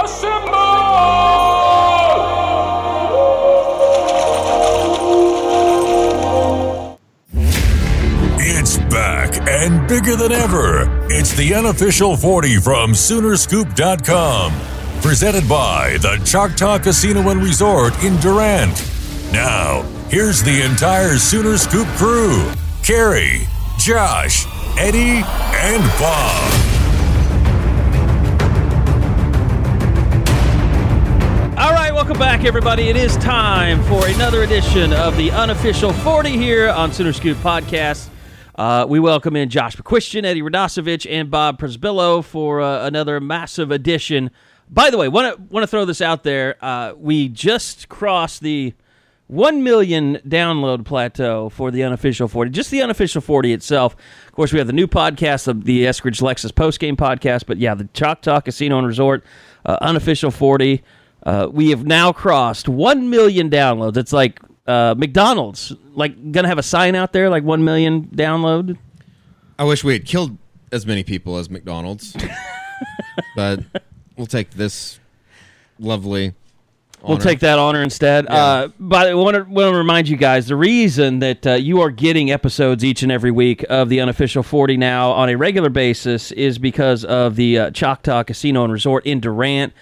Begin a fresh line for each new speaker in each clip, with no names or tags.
Assemble!
It's back and bigger than ever. It's the unofficial 40 from Soonerscoop.com. Presented by the Choctaw Casino and Resort in Durant. Now, here's the entire Sooner Scoop crew Carey, Josh, Eddie, and Bob.
Back, everybody. It is time for another edition of the unofficial 40 here on Sooner Scoop Podcast. Uh, we welcome in Josh McCuistion, Eddie Radosevich, and Bob Przybylo for uh, another massive edition. By the way, want to throw this out there. Uh, we just crossed the one million download plateau for the unofficial 40, just the unofficial 40 itself. Of course, we have the new podcast, of the Eskridge Lexus postgame podcast, but yeah, the Choctaw Casino and Resort uh, unofficial 40. Uh, we have now crossed 1 million downloads. It's like uh, McDonald's, like, gonna have a sign out there, like 1 million download.
I wish we had killed as many people as McDonald's, but we'll take this lovely.
We'll take that honor instead. Uh, but I want to, want to remind you guys the reason that uh, you are getting episodes each and every week of the unofficial 40 now on a regular basis is because of the uh, Choctaw Casino and Resort in Durant.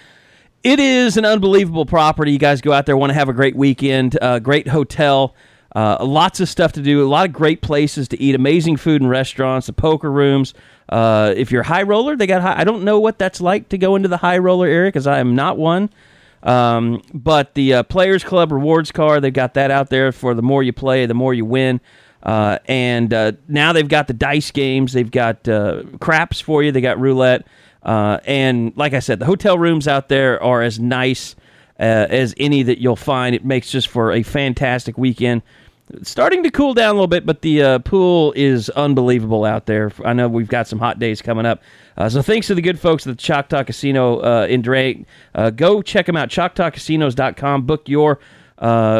It is an unbelievable property. You guys go out there, want to have a great weekend, uh, great hotel, uh, lots of stuff to do, a lot of great places to eat, amazing food and restaurants, the poker rooms. Uh, if you're a high roller, they got. High, I don't know what that's like to go into the high roller area because I am not one. Um, but the uh, Players Club rewards card, they've got that out there for the more you play, the more you win. Uh, and uh, now they've got the dice games. They've got uh, craps for you. They got roulette. Uh, and like I said, the hotel rooms out there are as nice uh, as any that you'll find. It makes just for a fantastic weekend. It's starting to cool down a little bit, but the uh, pool is unbelievable out there. I know we've got some hot days coming up. Uh, so thanks to the good folks at the Choctaw Casino uh, in Drake. Go check them out, choctawcasinos.com. Book your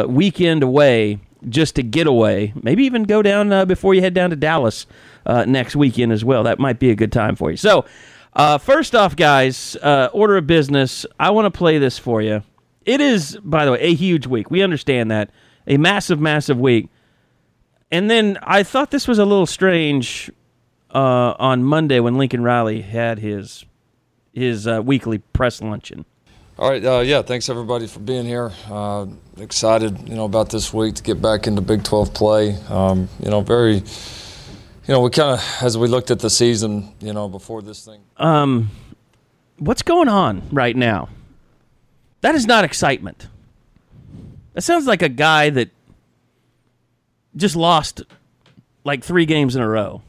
weekend away just to get away. Maybe even go down before you head down to Dallas next weekend as well. That might be a good time for you. So, uh, first off, guys, uh, order of business. I want to play this for you. It is, by the way, a huge week. We understand that. A massive, massive week. And then I thought this was a little strange uh, on Monday when Lincoln Riley had his his uh, weekly press luncheon.
All right, uh, yeah, thanks everybody for being here. Uh, excited, you know, about this week to get back into Big 12 play. Um, you know, very, you know, we kind of, as we looked at the season, you know, before this thing.
Um, what's going on right now? That is not excitement. That sounds like a guy that just lost like three games in a row.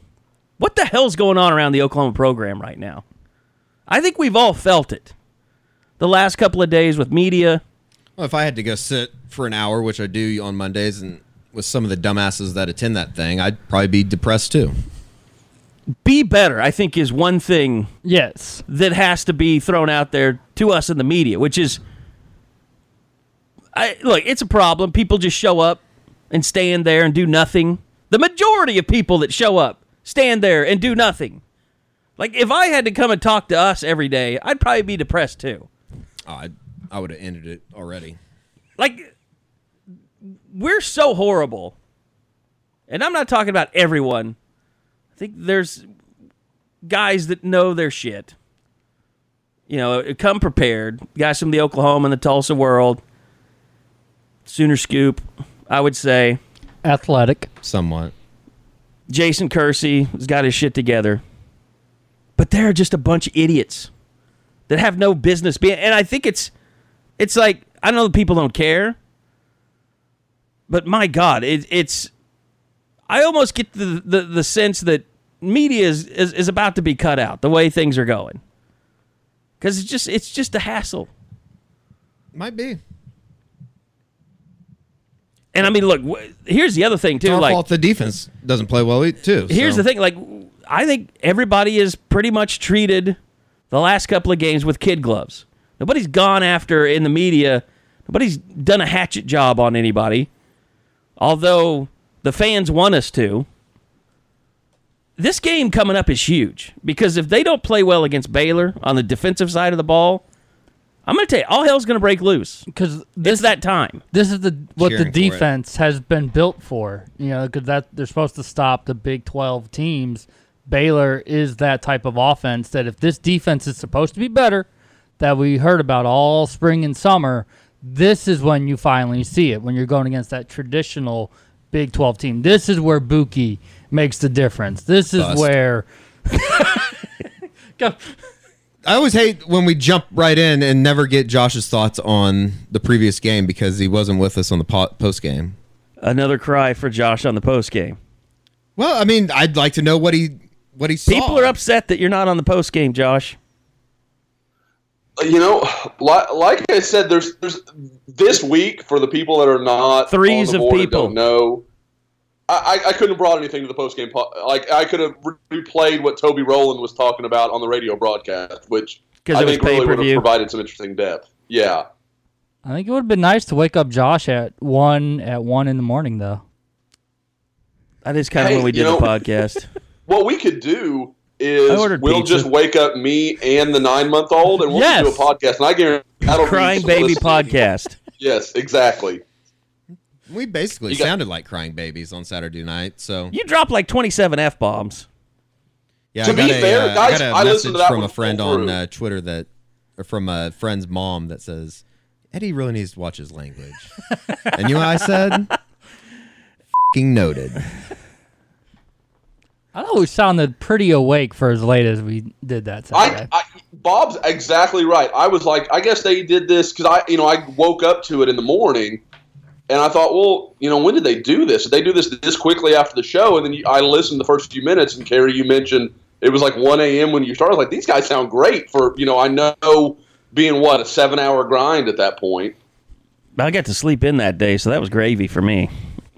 What the hell's going on around the Oklahoma program right now? I think we've all felt it. The last couple of days with media,
Well, if I had to go sit for an hour, which I do on Mondays, and with some of the dumbasses that attend that thing, I'd probably be depressed too.
be better, I think, is one thing
Yes.
that has to be thrown out there to us in the media, which is, I look, it's a problem. People just show up and stand there and do nothing. The majority of people that show up stand there and do nothing. Like if I had to come and talk to us every day, I'd probably be depressed too.
Oh, I, I would have ended it already.
Like we're so horrible. And I'm not talking about everyone. I think there's guys that know their shit. You know, uh, come prepared. Guys from the Oklahoma and the Tulsa world. Sooner Scoop, I would say.
Athletic.
Somewhat.
Jason Kersey has got his shit together. But they're just a bunch of idiots that have no business being and I think it's it's like I know that people don't care. But my God, it, it's I almost get the, the the sense that media is, is, is about to be cut out the way things are going. Because it's just it's just a hassle.
Might be.
And I mean, look, here's the other thing
It's
too.
our
Like,
fault the defense doesn't play well e- too.
here's
so.
the thing. Like, I think everybody is pretty much treated the last couple of games with kid gloves. Nobody's gone after in the media. Nobody's done a hatchet job on anybody. Although the fans want us to. This game coming up is huge because if they don't play well against Baylor on the defensive side of the ball, I'm going to tell you, all hell's going to break loose.
because
It's
this
that time.
this is the what the
Cheering for
defense has been built for. You know, because that they're supposed to stop the Big Twelve teams. Baylor is that type of offense that if this defense is supposed to be better, that we heard about all spring and summer, this is when you finally see it when you're going against that traditional Big Twelve team. This is where Buki makes the difference. This is
Bust.
where. Go.
I always hate when we jump right in and never get Josh's thoughts on the previous game because he wasn't with us on the po- post game.
Another cry for Josh on the post game.
Well, I mean, I'd like to know what he what he saw.
People are upset that you're not on the post game, Josh.
You know, like, like I said, there's there's this week for the people that are not
Threes
on the
of
board
people.
Don't know. I, I- I couldn't have brought anything to the post game. Po- like I could have replayed what Toby Rowland was talking about on the radio broadcast, which I think really would have provided some interesting depth. Yeah.
I think it would have been nice to wake up Josh at one at one in the morning, though.
That is kind of
Hey,
when we
you
did the podcast.
What we could do
I
is we'll
pizza.
just wake up me and the nine month old, and we'll
Yes.
do a podcast. And I guarantee that'll
Crying
some
baby podcast.
Yes, exactly.
We basically
got-
sounded like crying babies on Saturday night. So
You dropped like 27 f bombs.
yeah,
To
I got
be
a,
fair,
uh,
guys,
I got a
I listened to that
from a friend on uh, Twitter that, or from a friend's mom that says Eddie really needs to watch his language. and you know what I said? Fing noted.
I thought we sounded pretty awake for as late as we did that Saturday.
I, I Bob's exactly right. I was like, I guess they did this because I, you know, I woke up to it in the morning, and I thought, well, you know, when did they do this? Did they do this this quickly after the show? And then you, I listened the first few minutes, and Carey, you mentioned it was like 1 a.m. when you started. I was like, these guys sound great for, you know, I know being what a seven-hour grind at that point.
I got to sleep in that day, so that was gravy for me.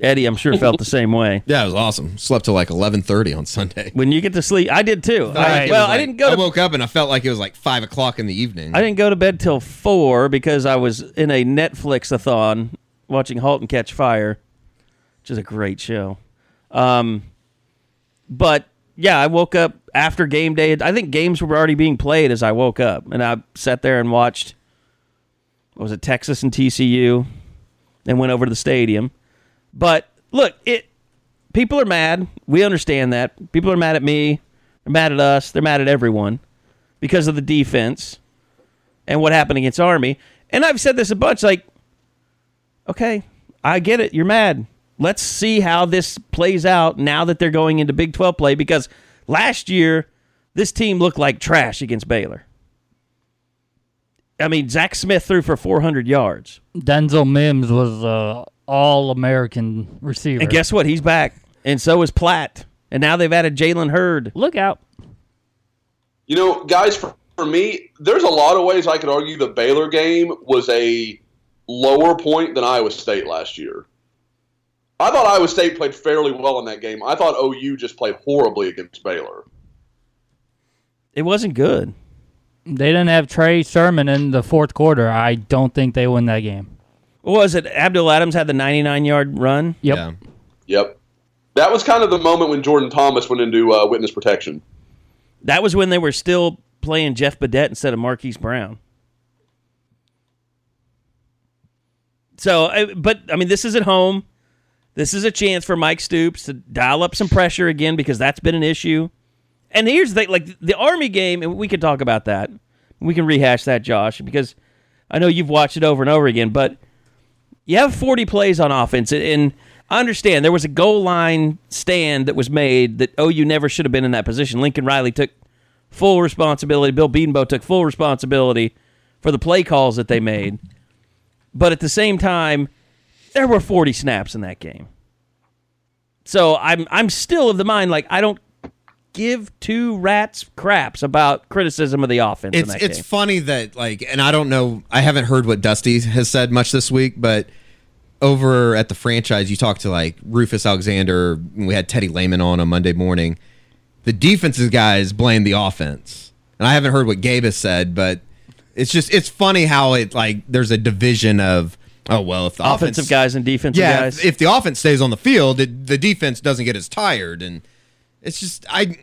Eddie, I'm sure felt the same way.
Yeah, it was awesome. Slept till like 11:30 on Sunday.
When you get to sleep, I did too.
Felt
I- well,
was
I didn't go.
I woke up and I felt like it was like five o'clock in the evening.
I didn't go to bed till four because I was in a Netflix-a-thon watching *Halt and Catch Fire*, which is a great show. Um, but yeah, I woke up after game day. I think games were already being played as I woke up, and I sat there and watched. What was it Texas and TCU, and went over to the stadium. But look, it people are mad. We understand that. People are mad at me. They're mad at us. They're mad at everyone because of the defense and what happened against Army. And I've said this a bunch like, okay, I get it. You're mad. Let's see how this plays out now that they're going into Big 12 play because last year, this team looked like trash against Baylor. I mean, Zach Smith threw for 400 yards.
Denzel Mims was a all American receiver.
And guess what? He's back. And so is Platt. And now they've added Jalen Hurd.
Look out.
You know, guys, for, for me, there's a lot of ways I could argue the Baylor game was a lower point than Iowa State last year. I thought Iowa State played fairly well in that game. I thought OU just played horribly against Baylor.
It wasn't good.
They didn't have Trey Sermon in the fourth quarter. I don't think they win that game.
What was it? Abdul Adams had the 99 yard run.
Yep.
Yeah.
Yep. That was kind of the moment when Jordan Thomas went into uh, witness protection.
That was when they were still playing Jeff Badet instead of Marquise Brown. So, I- but I mean, this is at home. This is a chance for Mike Stoops to dial up some pressure again because that's been an issue. And here's the thing, like the Army game, and we can talk about that. We can rehash that, Josh, because I know you've watched it over and over again. But you have 40 plays on offense, and I understand there was a goal line stand that was made that oh, OU never should have been in that position. Lincoln Riley took full responsibility. Bill Bedenbaugh took full responsibility for the play calls that they made. But at the same time, there were 40 snaps in that game. So I'm I'm still of the mind like I don't give two rats craps about criticism of the offense. in
It's
that
it's
game.
funny that like, and I don't know. I haven't heard what Dusty has said much this week, but over at the franchise, you talked to like Rufus Alexander. We had Teddy Lehman on on Monday morning. The defenses guys blame the offense, and I haven't heard what Gabe has said, but it's just it's funny how it like there's a division of oh well if the
offensive
offense,
guys and defensive
yeah
guys.
if, if the offense stays on the field, it, the defense doesn't get as tired, and it's just I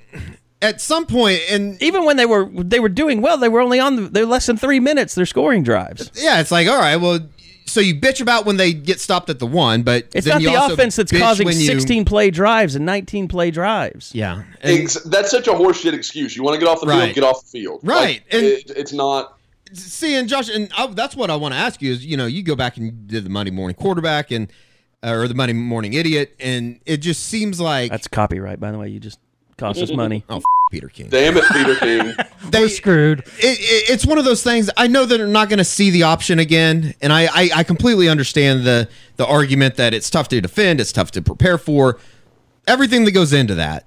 at some point and
even when they were they were doing well, they were only on the, they're less than three minutes. Their scoring drives.
Yeah, it's like, all right, well, so you bitch about when they get stopped at the one, but
It's
then
not
you
the
also
offense that's causing
when you-
16 play drives and 19 play drives.
Yeah, and-
that's such a horseshit excuse. You want to get off the
Right.
field, get off the field.
Right,
Like,
and-
it, it's not.
see, and Josh, and I, that's what I want to ask you is, you know, you go back and did the Monday morning quarterback and uh, or the Monday morning idiot, and it just seems like
That's copyright, by the way. You just cost us money.
oh, f- Peter King.
Damn it, Peter King.
They-
We're screwed.
it, it, it's one of those things. I know that they're not going to see the option again, and I, I, I completely understand the the argument that it's tough to defend, it's tough to prepare for, everything that goes into that.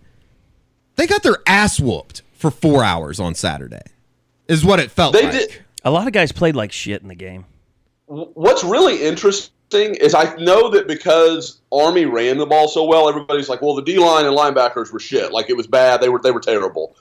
They got their ass whooped for four hours on Saturday, is what it felt
They
like.
did.
A lot of guys played like shit in the game.
What's really interesting is I know that because Army ran the ball so well, everybody's like, "Well, the D line and linebackers were shit. Like it was bad. They were they were terrible."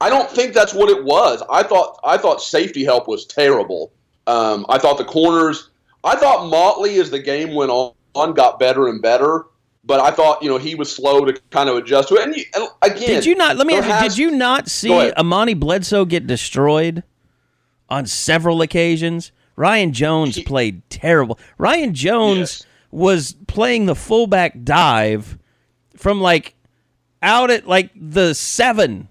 I don't think that's what it was. I thought I thought safety help was terrible. Um, I thought the corners. I thought Motley as the game went on got better and better. But I thought you know he was slow to kind of adjust to it. And, you, and again,
Did you not? Let me ask you. Did you not see. Amani Bledsoe get destroyed on several occasions? Ryan Jones played terrible. Ryan Jones
Yes.
was playing the fullback dive from like out at like the seven,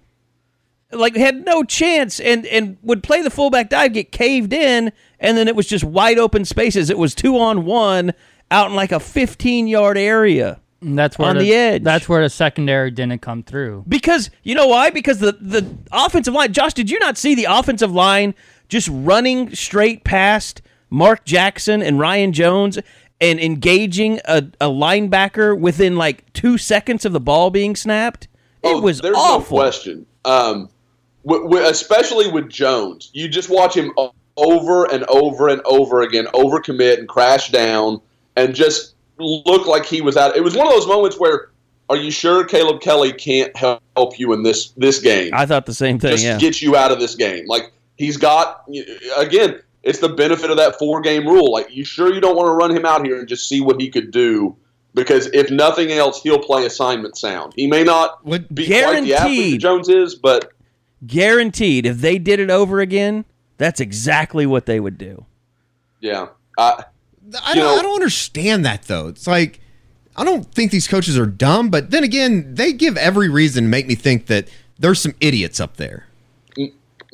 like had no chance, and and would play the fullback dive, get caved in, and then it was just wide open spaces. It was two on one out in like a fifteen yard area.
And that's where
On the edge.
That's where the secondary didn't come through.
Because you know why? Because the the offensive line. Josh, did you not see the offensive line just running straight past Mark Jackson and Ryan Jones and engaging a, a linebacker within like two seconds of the ball being snapped? It
Oh,
was
there's
awful.
no question. Um, w- w- especially with Jones, you just watch him over and over and over again overcommit and crash down and just look like he was out. It was one of those moments where, are you sure Caleb Kelly can't help you in this this game?
I thought the same thing.
just
Yeah.
get you out of this game. Like he's got again, it's the benefit of that four game rule. Like you sure you don't want to run him out here and just see what he could do because if nothing else, he'll play assignment sound. He may not
What-
be quite the athlete that
Guaranteed.
Jones is, but
Guaranteed, if they did it over again, that's exactly what they would do.
yeah, I,
I don't,
know-
I don't understand that though. It's like I don't think these coaches are dumb, but then again, they give every reason to make me think that there's some idiots up there.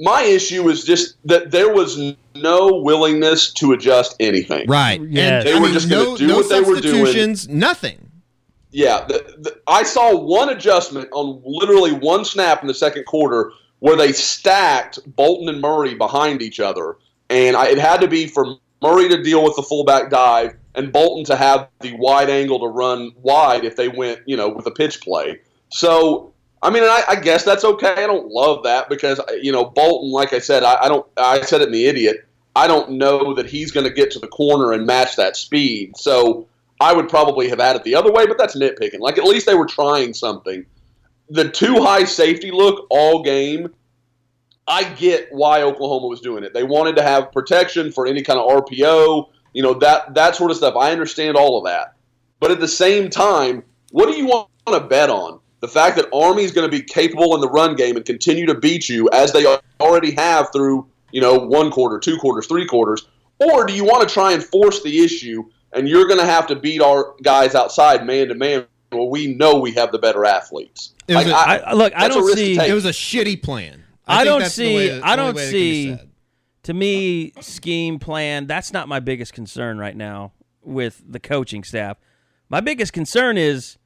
My issue is just that there was no willingness to adjust anything.
Right.
Yes.
And,
They
I
were
mean,
just gonna
no,
do
no
what they were doing.
substitutions, nothing.
Yeah, the, the, I saw one adjustment on literally one snap in the second quarter where they stacked Bolton and Murray behind each other, and I, it had to be for Murray to deal with the fullback dive and Bolton to have the wide angle to run wide if they went, you know, with a pitch play. So, I mean, I, I guess that's okay. I don't love that because you know Bolton, like I said, I, I don't. I said it in the idiot. I don't know that he's going to get to the corner and match that speed. So I would probably have had it the other way, but that's nitpicking. Like at least they were trying something. The too high safety look all game. I get why Oklahoma was doing it. They wanted to have protection for any kind of RPO, you know that that sort of stuff. I understand all of that, but at the same time, what do you want to bet on? The fact that Army is going to be capable in the run game and continue to beat you as they already have through you know one quarter, two quarters, three quarters, or do you want to try and force the issue and you're going to have to beat our guys outside man to man? Well, we know we have the better athletes.
It was
Like,
a-
I-
I, look, I don't see.
It was a shitty plan.
I
think
don't see-
that-
I don't
way that can be
see- to me, scheme plan, that's not my biggest concern right now with the coaching staff. My biggest concern is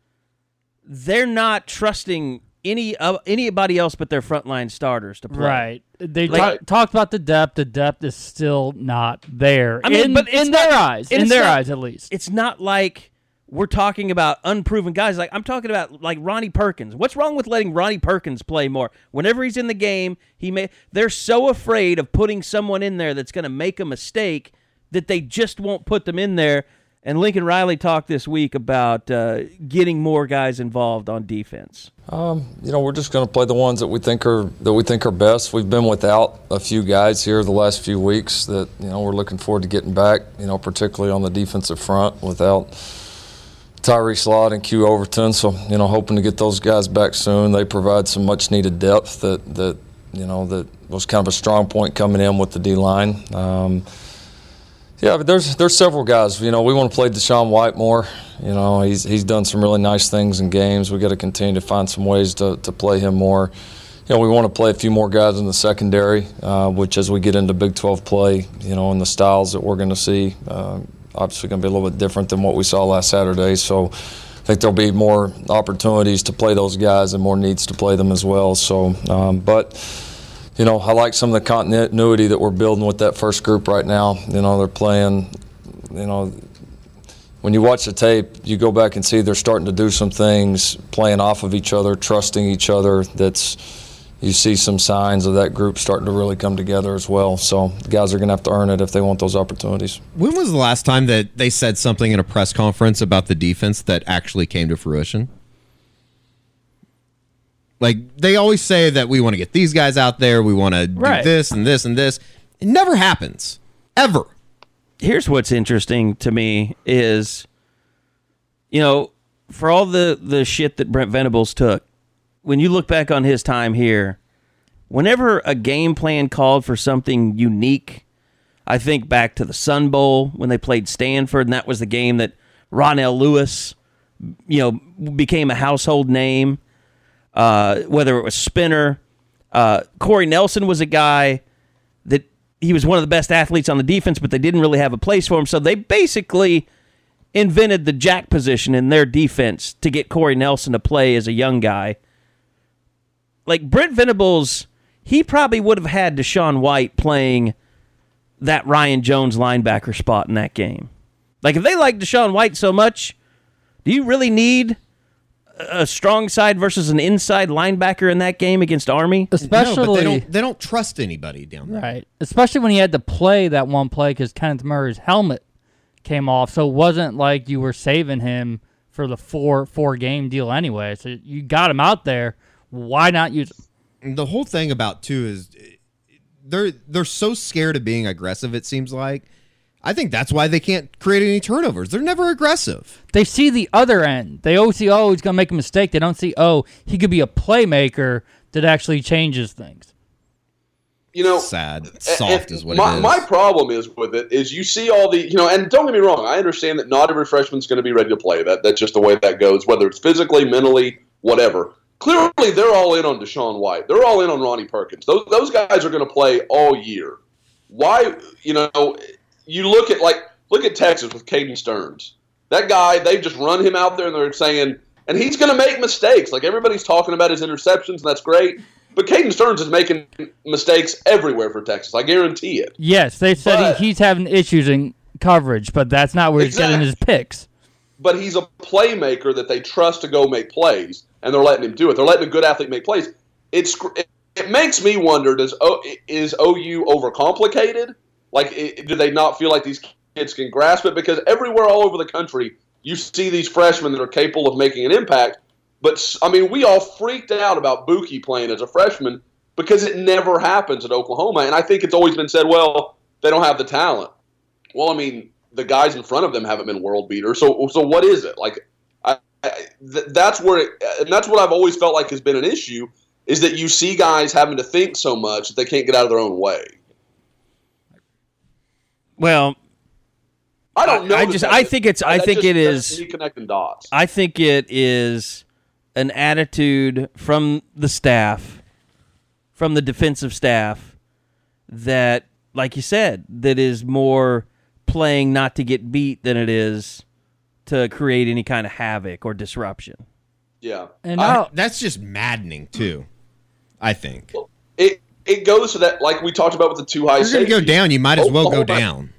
they're not trusting any uh, anybody else but their frontline starters to play.
Right. They
Like-
ta- talked about the depth. The depth is still not there.
I mean,
in,
but
in their
not-
eyes, in their
not-
eyes at least.
It's not like we're talking about unproven guys. Like I'm talking about like Ronnie Perkins. What's wrong with letting Ronnie Perkins play more? Whenever he's in the game, he may they're so afraid of putting someone in there that's going to make a mistake that they just won't put them in there. And Lincoln Riley talked this week about uh, getting more guys involved on defense.
Um, you know, we're just going to play the ones that we think are that we think are best. We've been without a few guys here the last few weeks that you know we're looking forward to getting back. You know, particularly on the defensive front without Tyree Slot and Q Overton. So you know, hoping to get those guys back soon. They provide some much needed depth that that you know that was kind of a strong point coming in with the D line. Um, yeah, but there's there's several guys. You know, we want to play DaShaun White more. You know, he's he's done some really nice things in games. We got to continue to find some ways to, to play him more. You know, we want to play a few more guys in the secondary, uh, which as we get into Big 12 play, you know, and the styles that we're going to see, uh, obviously going to be a little bit different than what we saw last Saturday. So I think there'll be more opportunities to play those guys and more needs to play them as well. So, um, but you know, I like some of the continuity that we're building with that first group right now. You know, they're playing, you know, when you watch the tape, you go back and see they're starting to do some things, playing off of each other, trusting each other. That's you see some signs of that group starting to really come together as well. So guys are going to have to earn it if they want those opportunities.
When was the last time that they said something in a press conference about the defense that actually came to fruition? Like they always say that we want to get these guys out there, we want to
Right.
do this and this and this. It never happens. Ever.
here's what's interesting to me is you know for all the the shit that Brent Venables took when you look back on his time here whenever a game plan called for something unique I think back to the Sun Bowl when they played Stanford and that was the game that Ronell Lewis you know became a household name uh, whether it was Spinner uh, Corey Nelson was a guy that he was one of the best athletes on the defense, but they didn't really have a place for him. So they basically invented the jack position in their defense to get Corey Nelson to play as a young guy. Like Brent Venables, he probably would have had DaShaun White playing that Ryan Jones linebacker spot in that game. Like if they like DaShaun White so much, do you really need a strong side versus an inside linebacker in that game against Army?
Especially
no, but they don't they don't trust anybody down there.
Right. Especially when he had to play that one play because Kenneth Murray's helmet came off. So it wasn't like you were saving him for the four four game deal anyway. So you got him out there. Why not use him?
the whole thing about too is they're they're so scared of being aggressive. It seems like. I think that's why they can't create any turnovers. They're never aggressive.
They see the other end. They always see, oh, he's going to make a mistake. They don't see, oh, he could be a playmaker that actually changes things.
You know,
Sad, soft
and
is what
my,
it is.
My problem is with it is you see all the you know, and don't get me wrong, I understand that not every freshman's going to be ready to play. That that's just the way that goes, whether it's physically, mentally, whatever. Clearly, they're all in on DaShaun White. They're all in on Ronnie Perkins. Those those guys are going to play all year. Why? You know, you look at like look at Texas with Caden Sterns. That guy, they've just run him out there, and they're saying, and he's going to make mistakes. Like everybody's talking about his interceptions, and that's great. But Caden Sterns is making mistakes everywhere for Texas. I guarantee it.
Yes, they said
But-
he's having issues in coverage, but that's not where he's getting his picks.
But he's a playmaker that they trust to go make plays, and they're letting him do it. They're letting a good athlete make plays. It's it, it makes me wonder: Does o, is OU overcomplicated? Like, i do they not feel like these kids can grasp it? Because everywhere, all over the country, you see these freshmen that are capable of making an impact. But I mean, we all freaked out about Buki playing as a freshman because it never happens at Oklahoma. And I think it's always been said, well, they don't have the talent. Well, I mean, the guys in front of them haven't been world beaters. So, so what is it like? That's where, it, and that's what I've always felt like has been an issue is that you see guys having to think so much that they can't get out of their own way.
Well,
I don't know.
I
that
just- I think it's- I think
just-
it
that's
is-
me connecting dots.
I think it is an attitude from the staff, from the defensive staff, that, like you said, that is more playing not to get beat than it is to create any kind of havoc or disruption.
Yeah,
And
I-
That's just maddening too. I think.
it it goes to that like we talked about with the two high.
If you're gonna go down, you might as well go down.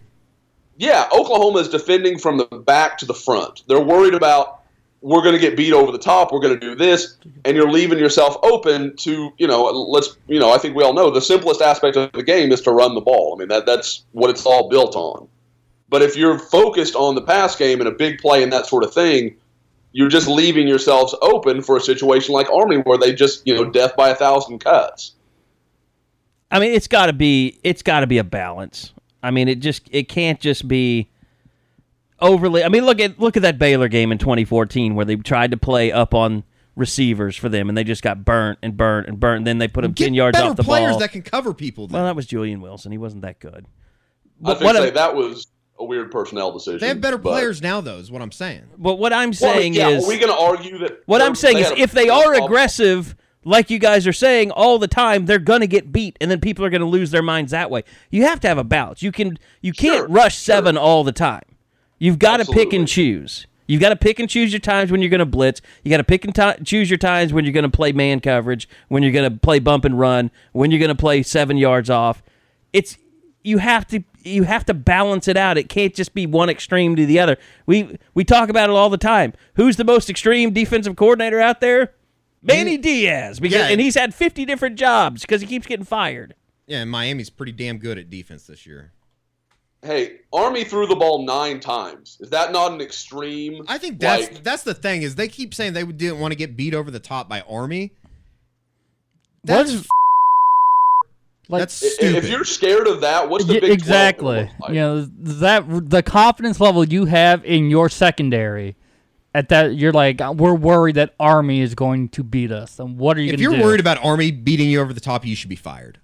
yeah, Oklahoma is defending from the back to the front. They're worried about we're going to get beat over the top. We're going to do this, and you're leaving yourself open to you know. Let's you know. I think we all know the simplest aspect of the game is to run the ball. I mean that that's what it's all built on. But if you're focused on the pass game and a big play and that sort of thing, you're just leaving yourselves open for a situation like Army where they just you know death by a thousand cuts.
I mean, it's got to be it's got to be a balance. I mean, it just it can't just be overly. I mean, look at look at that Baylor game in 2014 where they tried to play up on receivers for them and they just got burnt and burnt and burnt. And then they put them
Get
10 yards
better
off the
players
ball.
that can cover people. Then.
well, that was Julian Wilson. He wasn't that good.
I
But
think
what
say
I'm,
that was a weird personnel decision.
they have better
but-
players now, though. Is what I'm saying.
but what I'm
Well,
saying
yeah,
is
are we going to argue that?
What I'm saying is, if they
personnel
are
problem?
aggressive, like you guys are saying all the time, they're gonna get beat, and then people are gonna lose their minds that way. You have to have a balance. You can you can't
Sure,
rush
sure.
seven all the time. You've got to pick and choose. You've got to pick and choose your times when you're going to blitz. You got to pick and ti choose your times when you're going to play man coverage, when you're going to play bump and run, when you're going to play seven yards off. It's you have to you have to balance it out. It can't just be one extreme to the other. We we talk about it all the time. Who's the most extreme defensive coordinator out there? Manny Diaz, because
Yeah.
and he's had 50 different jobs because he keeps getting fired.
Yeah, and Miami's pretty damn good at defense this year.
Hey, Army threw the ball nine times. Is that not an extreme?
I think that's
like,
that's the thing is they keep saying they didn't want to get beat over the top by Army. That's
is- like
that's stupid.
if you're scared of that, what's the
Yeah,
Big 12
exactly.
gonna like?
You know that the confidence level you have in your secondary. At that, you're like, we're worried that Army is going to beat us. And what are you
if you're
do?
worried about Army beating you over the top, you should be fired.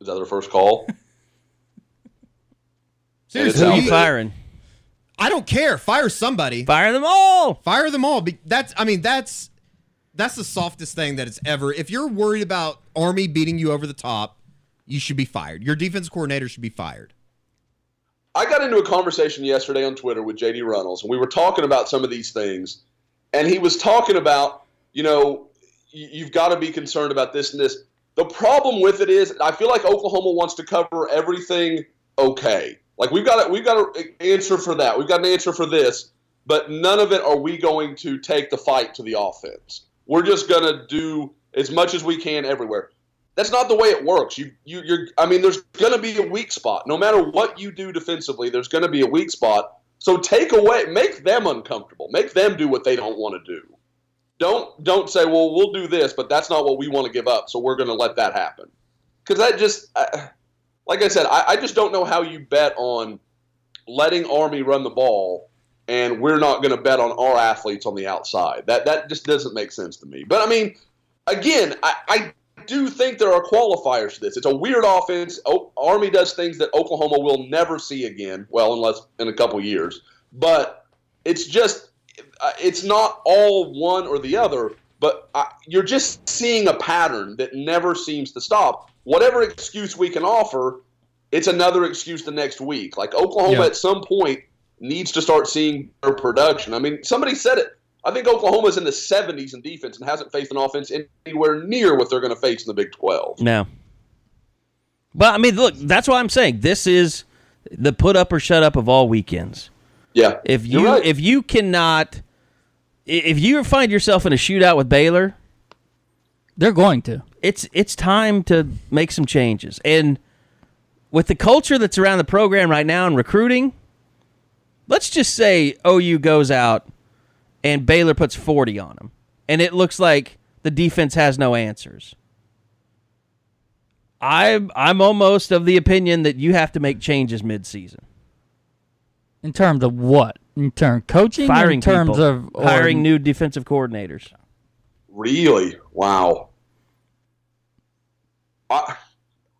Is that their first call?
Seriously,
Who
Who
you
you
you-
firing?
I don't care. Fire somebody.
Fire them all.
Fire them all. That's I mean that's that's the softest thing that it's ever. If you're worried about Army beating you over the top, you should be fired. Your defense coordinator should be fired.
I got into a conversation yesterday on Twitter with JD Runnels, and we were talking about some of these things. And he was talking about, you know, you've got to be concerned about this and this. The problem with it is, I feel like Oklahoma wants to cover everything okay. Like we've got a, we've got an answer for that. We've got an answer for this, but none of it are we going to take the fight to the offense. We're just going to do as much as we can everywhere. That's not the way it works. You, you, you're. I mean, there's going to be a weak spot. No matter what you do defensively, there's going to be a weak spot. So take away, make them uncomfortable. Make them do what they don't want to do. Don't don't say, well, we'll do this, but that's not what we want to give up. So we're going to let that happen. Because that just, I, like I said, I, I just don't know how you bet on letting Army run the ball, and we're not going to bet on our athletes on the outside. That that just doesn't make sense to me. But I mean, again, I, I do think there are qualifiers to this. It's a weird offense. O- Army does things that Oklahoma will never see again. Well, unless in a couple years. But it's just, uh, it's not all one or the other. But uh, you're just seeing a pattern that never seems to stop. Whatever excuse we can offer, it's another excuse the next week. Like Oklahoma
Yeah.
at some point needs to start seeing their production. I mean, somebody said it. I think Oklahoma's in the 70s in defense and hasn't faced an offense anywhere near what they're going to face in the Big 12.
No. But I mean, look, that's why I'm saying this is the put up or shut up of all weekends.
Yeah.
If
You're right.
if you cannot if you find yourself in a shootout with Baylor,
They're going to.
it's it's time to make some changes. And with the culture that's around the program right now and recruiting, let's just say OU goes out and Baylor puts 40 on them. And it looks like the defense has no answers. I'm I'm almost of the opinion that you have to make changes midseason.
In terms of what? In terms coaching?
Firing
in terms
people,
of or-
hiring new defensive coordinators.
Really? Wow. I,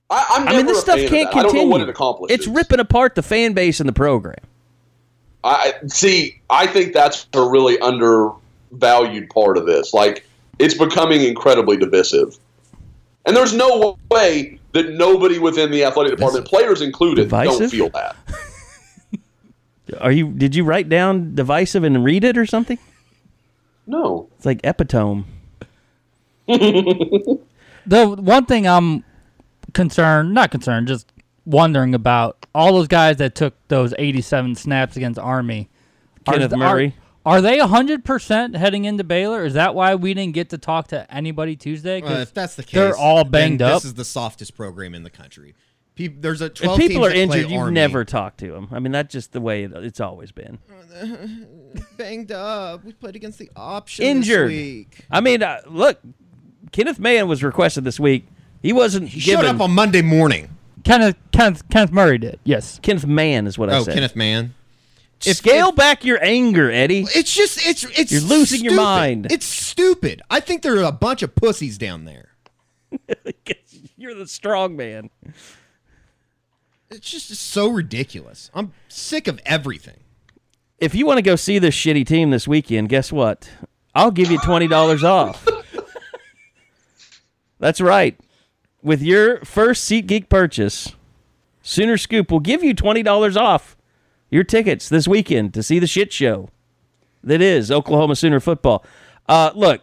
I, I'm
I mean, this
a
stuff can't
that. I don't
continue.
know what it accomplishes.
It's ripping apart the fan base and the program.
I see. I think that's a really undervalued part of this. Like, it's becoming incredibly divisive, and there's no way that nobody within the athletic department, players included, don't feel that.
Are you? Did you write down divisive and read it or something?
No.
It's like epitome.
the one thing I'm concerned, not concerned, just wondering about all those guys that took those 87 snaps against Army.
Kenneth
are-
Murray.
Are, they 100% heading into Baylor? Is that why we didn't get to talk to anybody Tuesday? 'Cause
Well, if that's the case,
they're all banged up.
This is the softest program in the country. Peop there's a
If
12
people
teams
are
that play
injured, you've never talked to them. I mean, that's just the way it- it's always been.
banged up. We played against the option
Injured.
this week.
I mean, uh, look, Kenneth Mann was requested this week. He wasn't
He
given.
showed up on Monday morning.
Kenneth, Kenneth, Kenneth Murray did. Yes.
Kenneth Mann is what I said.
Oh,
said.
Kenneth Mann.
Scale back your anger, Eddie.
It's just it's it's
You're losing your mind.
It's stupid. I think there are a bunch of pussies down there.
You're the strong man.
It's just so ridiculous. I'm sick of everything.
If you want to go see this shitty team this weekend, guess what? I'll give you twenty dollars off. That's right. With your first SeatGeek purchase, Sooner Scoop will give you twenty dollars off your tickets this weekend to see the shit show that is Oklahoma Sooner football. Uh, look,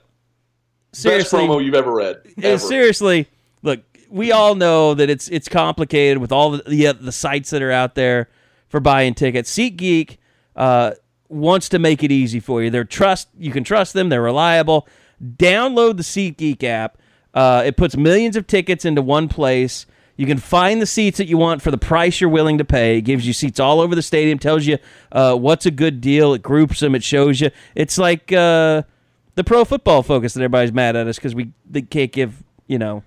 Best
seriously,
promo you've ever read. Ever.
seriously, look, we all know that it's it's complicated with all the the, the sites that are out there for buying tickets. SeatGeek uh, wants to make it easy for you. They're trust you can trust them. They're reliable. Download the SeatGeek app. Uh, it puts millions of tickets into one place. You can find the seats that you want for the price you're willing to pay. It gives you seats all over the stadium. Tells you uh, what's a good deal. It groups them. It shows you. It's like uh, the pro football focus that everybody's mad at us because we they can't give you know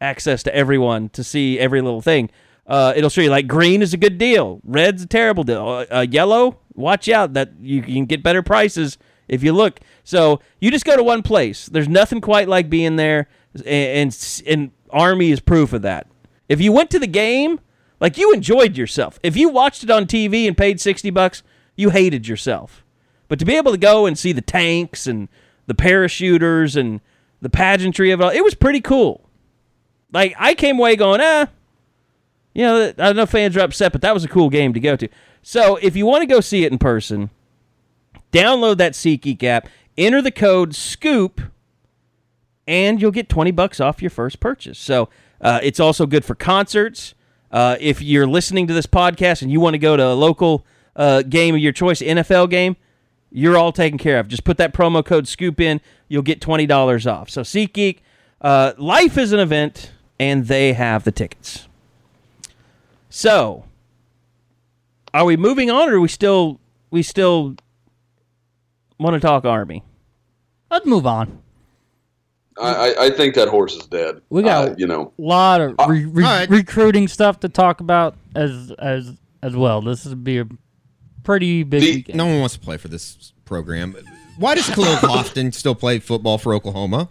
access to everyone to see every little thing. Uh, it'll show you like green is a good deal, red's a terrible deal, uh, uh, yellow. Watch out that you can get better prices if you look. So you just go to one place. There's nothing quite like being there, and and, and Army is proof of that. If you went to the game, like you enjoyed yourself. If you watched it on TV and paid sixty bucks, you hated yourself. But to be able to go and see the tanks and the parachuters and the pageantry of it all, it was pretty cool. Like I came away going, ah, you know, I don't know fans are upset, but that was a cool game to go to. So if you want to go see it in person, download that SeatGeek app, enter the code SCOOP, and you'll get 20 bucks off your first purchase. So uh, it's also good for concerts. Uh, if you're listening to this podcast and you want to go to a local uh, game of your choice, NFL game, you're all taken care of. Just put that promo code SCOOP in, you'll get $20 off. So SeatGeek, uh, life is an event, and they have the tickets. So, are we moving on, or are we still we still want to talk Army?
Let's move on.
I, I, I think that horse is dead.
We got
Uh, you know.
a lot of re- re-
all right.
recruiting stuff to talk about as as as well. This would be a pretty big
The-
No one wants to play for this program. Why does Khalil Lofton still play football for Oklahoma?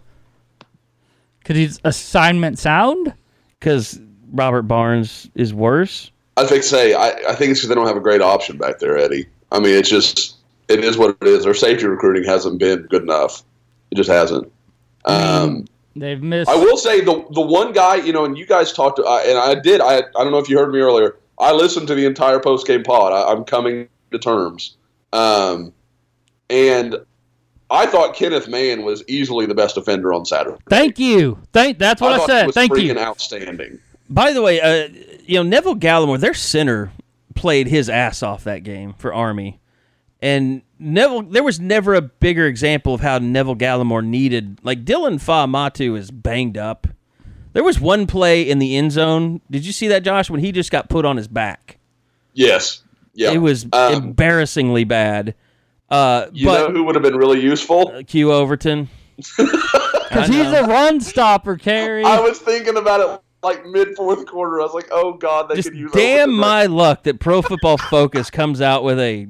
Because his assignment sound?
Because Robert Barnes is worse.
I think say I, I think it's because they don't have a great option back there, Eddie. I mean, it's just it is what it is. Their safety recruiting hasn't been good enough. It just hasn't. Um,
They've missed.
I will say the the one guy, you know, and you guys talked to, uh, and I did. I I don't know if you heard me earlier. I listened to the entire post game pod. I, I'm coming to terms, um, and I thought Kenneth Mann was easily the best defender on Saturday.
Thank you. Thank. That's what I,
thought he
said.
was
Thank
freaking
you.
outstanding.
By the way, uh, you know Neville Gallimore, their center, played his ass off that game for Army, and Neville. There was never a bigger example of how Neville Gallimore needed. Like Dillon Faamatau is banged up. There was one play in the end zone. Did you see that, Josh? When he just got put on his back,
Yes, yeah,
it was
Um,
embarrassingly bad. Uh,
you
but
know who would have been really useful?
Q Overton.
Because he's a run stopper, Carey.
I was thinking about it like mid fourth quarter. I was like, oh god, they
just
could use.
damn
Overton
my luck that Pro Football Focus comes out with a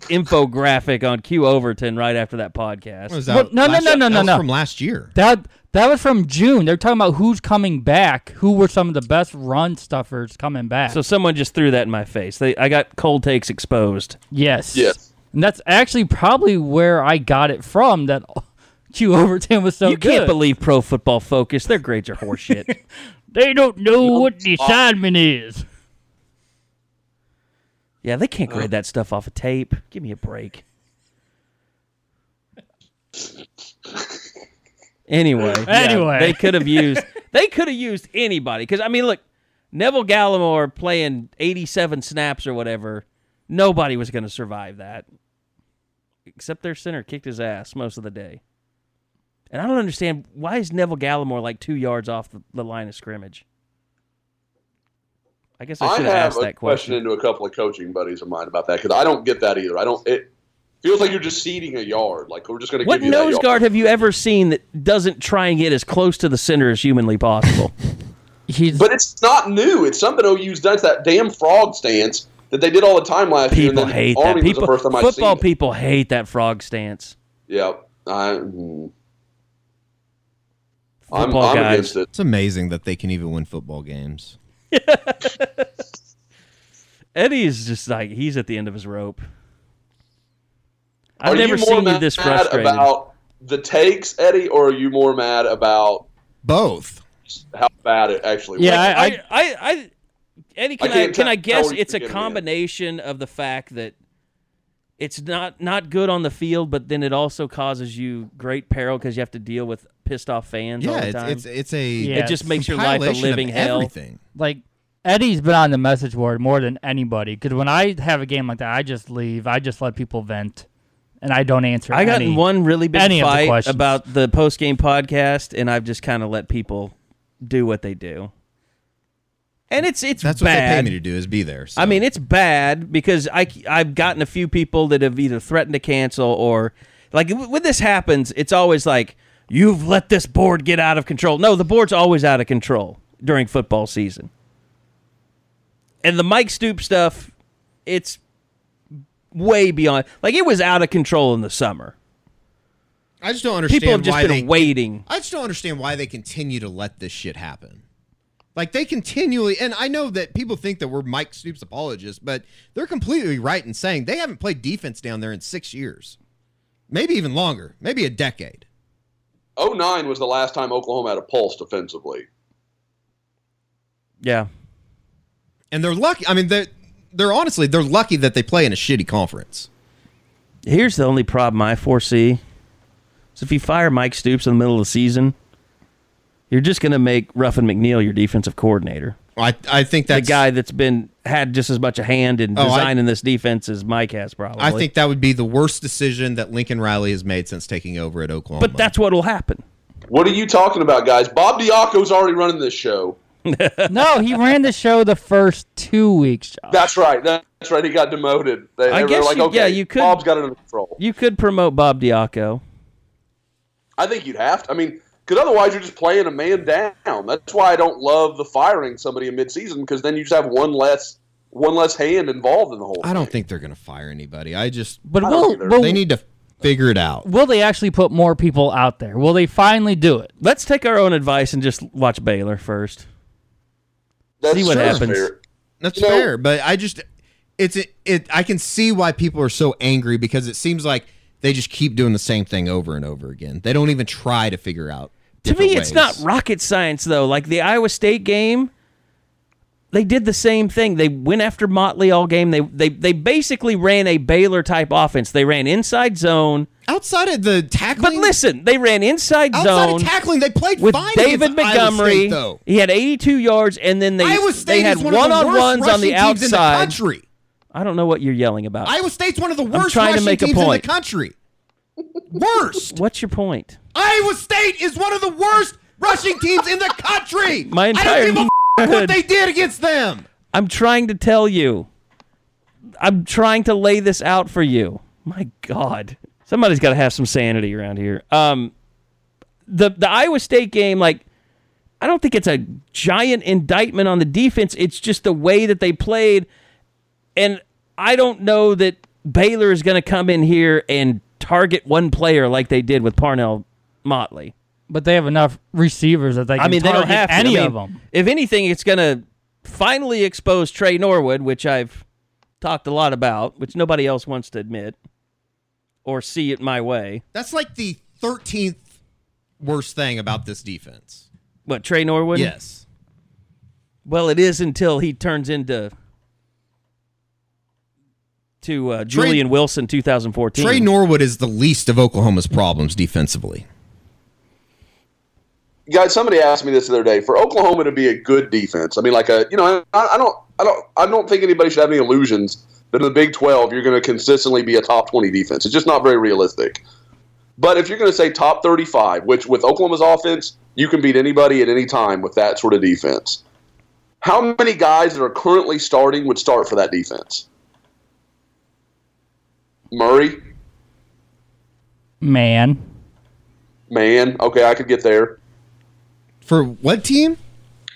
infographic on Q Overton right after that podcast.
Was that
no, no,
last-
no, no, no, no.
From last year.
That that was from June. They're talking about who's coming back. Who were some of the best run stuffers coming back?
So someone just threw that in my face. They, I got cold takes exposed.
yes,
Yes.
and that's actually probably where I got it from. That Q Overton was so good.
you
good.
can't believe Pro Football Focus. Their grades are horseshit.
they don't know what the uh, assignment is.
Yeah, they can't grade that stuff off a tape. Give me a break. Anyway, yeah,
Anyway.
they could have used they could have used anybody because I mean, look, Neville Gallimore playing 87 snaps or whatever, nobody was going to survive that. Except their center kicked his ass most of the day. And I don't understand why is Neville Gallimore like two yards off the, the line of scrimmage? I guess I
I
should have
have
asked
a
that
question
question.
into a couple of coaching buddies of mine about that because I don't get that either. I don't. It feels like you're just seeding a yard. Like we're just going to
What
give you that
nose
yard.
guard have you ever seen that doesn't try and get as close to the center as humanly possible?
He's
But it's not new. It's something OU's done. It's that damn frog stance that they did all the time last year. And
people
then
hate
Army
that. People,
first time
football
seen it.
people hate that frog stance.
Yeah. I, mm, I'm,
Football
I'm
guys.
against it.
It's amazing that they can even win football games.
Eddie is just like he's at the end of his rope. I've
Are
never
you more
seen you this frustrated.
about the takes, Eddie, or are you more mad about
Both.
how bad it actually
Yeah,
was?
I-
I, I, I, Eddie, can I,
can't
can I guess it's a combination of the fact that it's not not good on the field, but then it also causes you great peril because you have to deal with pissed off fans all
Yeah,
the
it's,
time.
it's it's a
Yeah.
it just makes your life a
compilation of
living hell.
Everything.
like Eddie's been on the message board more than anybody. Because when I have a game like that, I just leave. I just let people vent, and I don't answer.
I got
any,
in one really big
any of the
fight
questions.
about the post game podcast, and I've just kind of let people do what they do. And it's it's
That's what
bad.
they pay me to do is be there. so.
I mean, it's bad because I I've gotten a few people that have either threatened to cancel or like when this happens, it's always like you've let this board get out of control. No, the board's always out of control during football season. And the Mike Stoops stuff, it's way beyond. Like it was out of control in the summer.
I just don't understand
People have just
why
been
they
waiting.
I just don't understand why they continue to let this shit happen. Like they continually, and I know that people think that we're Mike Stoops apologists, but they're completely right in saying they haven't played defense down there in six years, maybe even longer, maybe a decade.
09 was the last time Oklahoma had a pulse defensively.
Yeah.
And they're lucky. I mean, they're they're honestly they're lucky that they play in a shitty conference.
Here's the only problem I foresee. So if you fire Mike Stoops in the middle of the season, you're just going to make Ruffin McNeill your defensive coordinator.
I I think that's
the guy that's been had just as much a hand in
Oh, I-
designing this defense as Mike has probably.
I think that would be the worst decision that Lincoln Riley has made since taking over at Oklahoma.
but that's what will happen.
What are you talking about, guys? Bob Diaco's already running this show.
no, he ran the show the first two weeks. Josh.
That's right. That's right. He got demoted. They,
I
they were
guess
like,
you-
okay,
yeah, you could-
Bob's got it under control.
You could promote Bob Diaco.
I think you'd have to. I mean, because otherwise you're just playing a man down. That's why I don't love the firing somebody in midseason because then you just have one less one less hand involved in the whole.
I don't
thing.
think they're going to fire anybody. I just
But
I don't
will,
either.
will,
they need to figure it out.
will they actually put more people out there? Will they finally do it?
Let's take our own advice and just watch Baylor first.
That's
see what
true.
happens.
Fair.
That's
You know-
fair, but I just it's it, it I can see why people are so angry because it seems like they just keep doing the same thing over and over again. They don't even try to figure out.
To me,
different
it's not rocket science though. Like the Iowa State game, they did the same thing. They went after Motley all game. They they they basically ran a Baylor type offense. They ran inside zone.
outside of the tackling, But
listen, they ran inside
outside
zone
of tackling, they played
with
fine
David
against Iowa
Montgomery.
State, though.
He had 82 yards, and then they
Iowa State
they had
one of the
one-on-ones on the
teams in the
outside.
country.
I don't know what you're yelling about.
Iowa State's one of the worst
trying to
rushing
make a
teams in the
point.
country. Worst.
What's your point?
Iowa State is one of the worst rushing teams in the country.
My entire
I don't give a f- what they did against them.
I'm trying to tell you. I'm trying to lay this out for you. My God, somebody's got to have some sanity around here. Um, the the Iowa State game, like, I don't think it's a giant indictment on the defense. It's just the way that they played, and I don't know that Baylor is going to come in here and target one player like they did with Parnell Motley.
But they have enough receivers that they can
I mean, they don't
target
have to.
any
I mean,
of them.
If anything, it's going to finally expose Tre Norwood, which I've talked a lot about, which nobody else wants to admit or see it my way.
That's like the 13th worst thing about this defense.
What Tre Norwood?
Yes.
Well, it is until he turns into to uh, Julian Wilson 2014.
Tre Norwood is the least of Oklahoma's problems defensively.
Guys, somebody asked me this the other day. For Oklahoma to be a good defense, I mean, like a you know, I, I don't, I don't, I don't think anybody should have any illusions that in the Big Twelve you're going to consistently be a top twenty defense. It's just not very realistic. But if you're going to say top thirty-five, which with Oklahoma's offense, you can beat anybody at any time with that sort of defense. How many guys that are currently starting would start for that defense? Murray,
Man,
man, okay, I could get there.
For what team?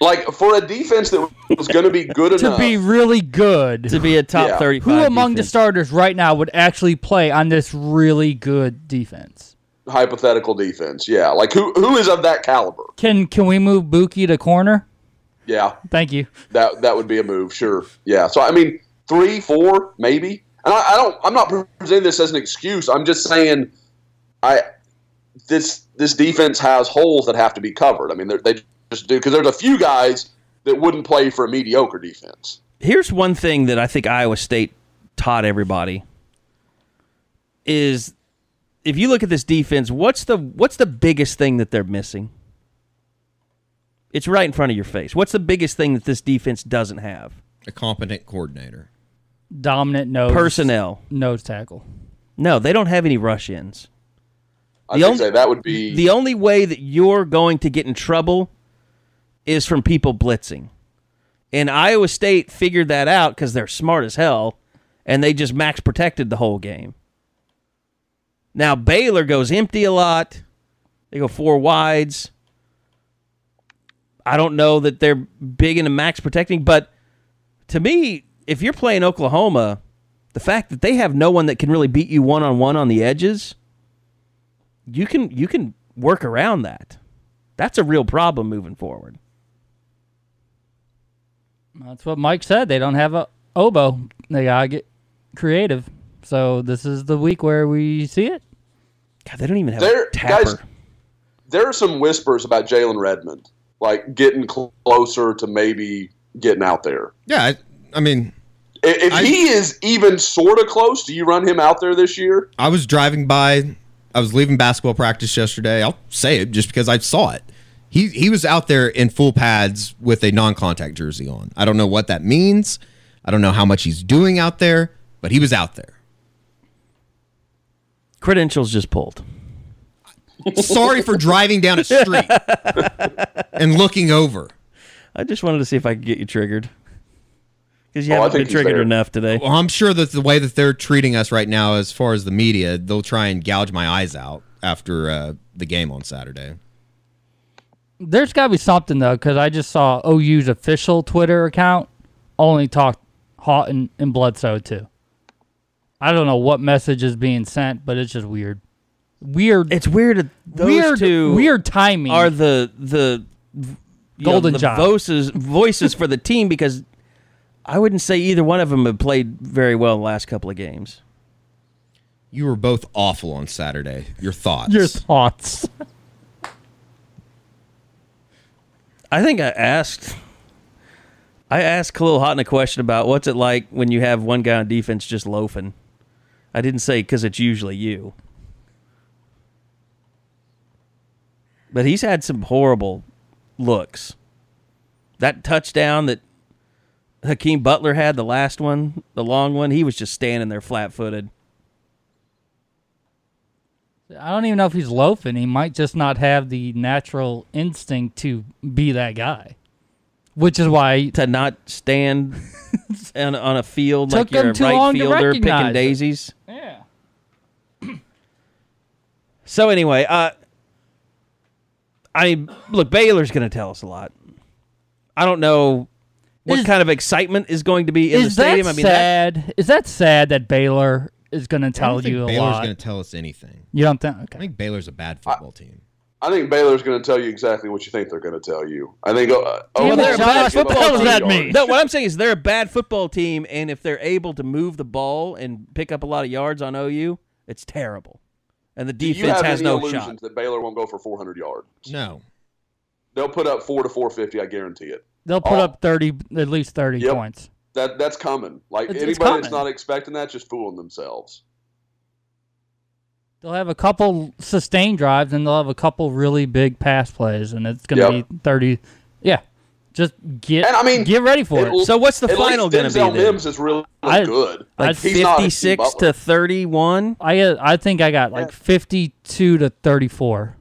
Like for a defense that was going to be good enough
to
enough.
be really good.
to be a top
Yeah.
35
Who among the starters right now would actually play on this really good defense?
hypothetical defense. Yeah, like who who is of that caliber?
Can can we move Bookie to corner?
Yeah,
Thank you.
that that would be a move. Sure. Yeah. So I mean, three, four, maybe. And I, I don't. I'm not presenting this as an excuse. I'm just saying, I this this defense has holes that have to be covered. I mean, they're- just do because there's a few guys that wouldn't play for a mediocre defense.
Here's one thing that I think Iowa State taught everybody is if you look at this defense, what's the what's the biggest thing that they're missing? It's right in front of your face. What's the biggest thing that this defense doesn't have?
A competent coordinator.
Dominant nose
Personnel.
nose tackle.
No, they don't have any rush ins.
I
only-
say that would be
The only way that you're going to get in trouble is from people blitzing. And Iowa State figured that out because they're smart as hell, and they just max protected the whole game. Now Baylor goes empty a lot. They go four wides. I don't know that they're big into max protecting, but to me, if you're playing Oklahoma, the fact that they have no one that can really beat you one on one on the edges, you can you can work around that. That's a real problem moving forward.
That's what Mike said. They don't have a Obo. They gotta get creative. So this is the week where we see it.
God, they don't even have
There-
a Tapper.
guys- there are some whispers about Jalen Redmond, like getting cl- closer to maybe getting out there.
Yeah, I, I mean,
I- If
I-
he is even sort of close, do you run him out there this year?
I was driving by. I was leaving basketball practice yesterday. I'll say it just because I saw it. He he was out there in full pads with a non-contact jersey on. I don't know what that means. I don't know how much he's doing out there, but he was out there.
Credentials just pulled.
Sorry for driving down a street and looking over.
I just wanted to see if I could get you triggered. Because you
Oh,
haven't been triggered
there.
enough today.
Well, I'm sure that the way that they're treating us right now, as far as the media, they'll try and gouge my eyes out after uh, the game on Saturday.
There's got to be something though, because I just saw OU's official Twitter account only talked Haughton and Bledsoe too. I don't know what message is being sent, but it's just weird. Weird.
It's weird that those
weird.
two
weird timing.
are the the you know,
Golden
the voices voices for the team because I wouldn't say either one of them have played very well in the last couple of games.
You were both awful on Saturday. Your thoughts?
Your thoughts.
I think I asked I asked Kahlil Haughton a question about what's it like when you have one guy on defense just loafing. I didn't say because it's usually you. But he's had some horrible looks. That touchdown that Hakeem Butler had, the last one, the long one, he was just standing there flat footed.
I don't even know if he's loafing. He might just not have the natural instinct to be that guy, which is why
To not stand on, on a field like you're a right fielder picking
it.
daisies.
yeah.
So anyway, uh, I look Baylor's going to tell us a lot. I don't know what
Is-
kind of excitement is going to be in the stadium. I mean, that,
sad? Is that sad that Baylor is going to
I
tell
don't think
you a
Baylor's
lot?
going to tell us anything.
You don't think?
I think Baylor's a bad football team.
I think Baylor's going to tell you exactly what you think they're going to tell you. I think. Uh,
Damn
Oklahoma
it, Josh,
might give
what the does that
yards.
mean?
no, what I'm saying is they're a bad football team, and if they're able to move the ball and pick up a lot of yards on OU, it's terrible. And the
Do you
defense
have
has
any
no
illusions
shot.
that Baylor won't go for 400 yards?
No.
They'll put up four to 450. I guarantee it.
They'll put
Oh.
up thirty, at least thirty
Yep.
points.
That that's coming. Like
It's- it's
anybody that's not expecting that, just fooling themselves.
They'll have a couple sustained drives and they'll have a couple really big pass plays, and it's going to
Yep.
be thirty. Yeah, just get
And I mean,
get ready for it.
It-
So what's the
At
final
least
going to be
Denzel? Mims is really, really
I-
good.
Like
He's
56
Butler.
to 31?
I I think I got like fifty-two to thirty-four,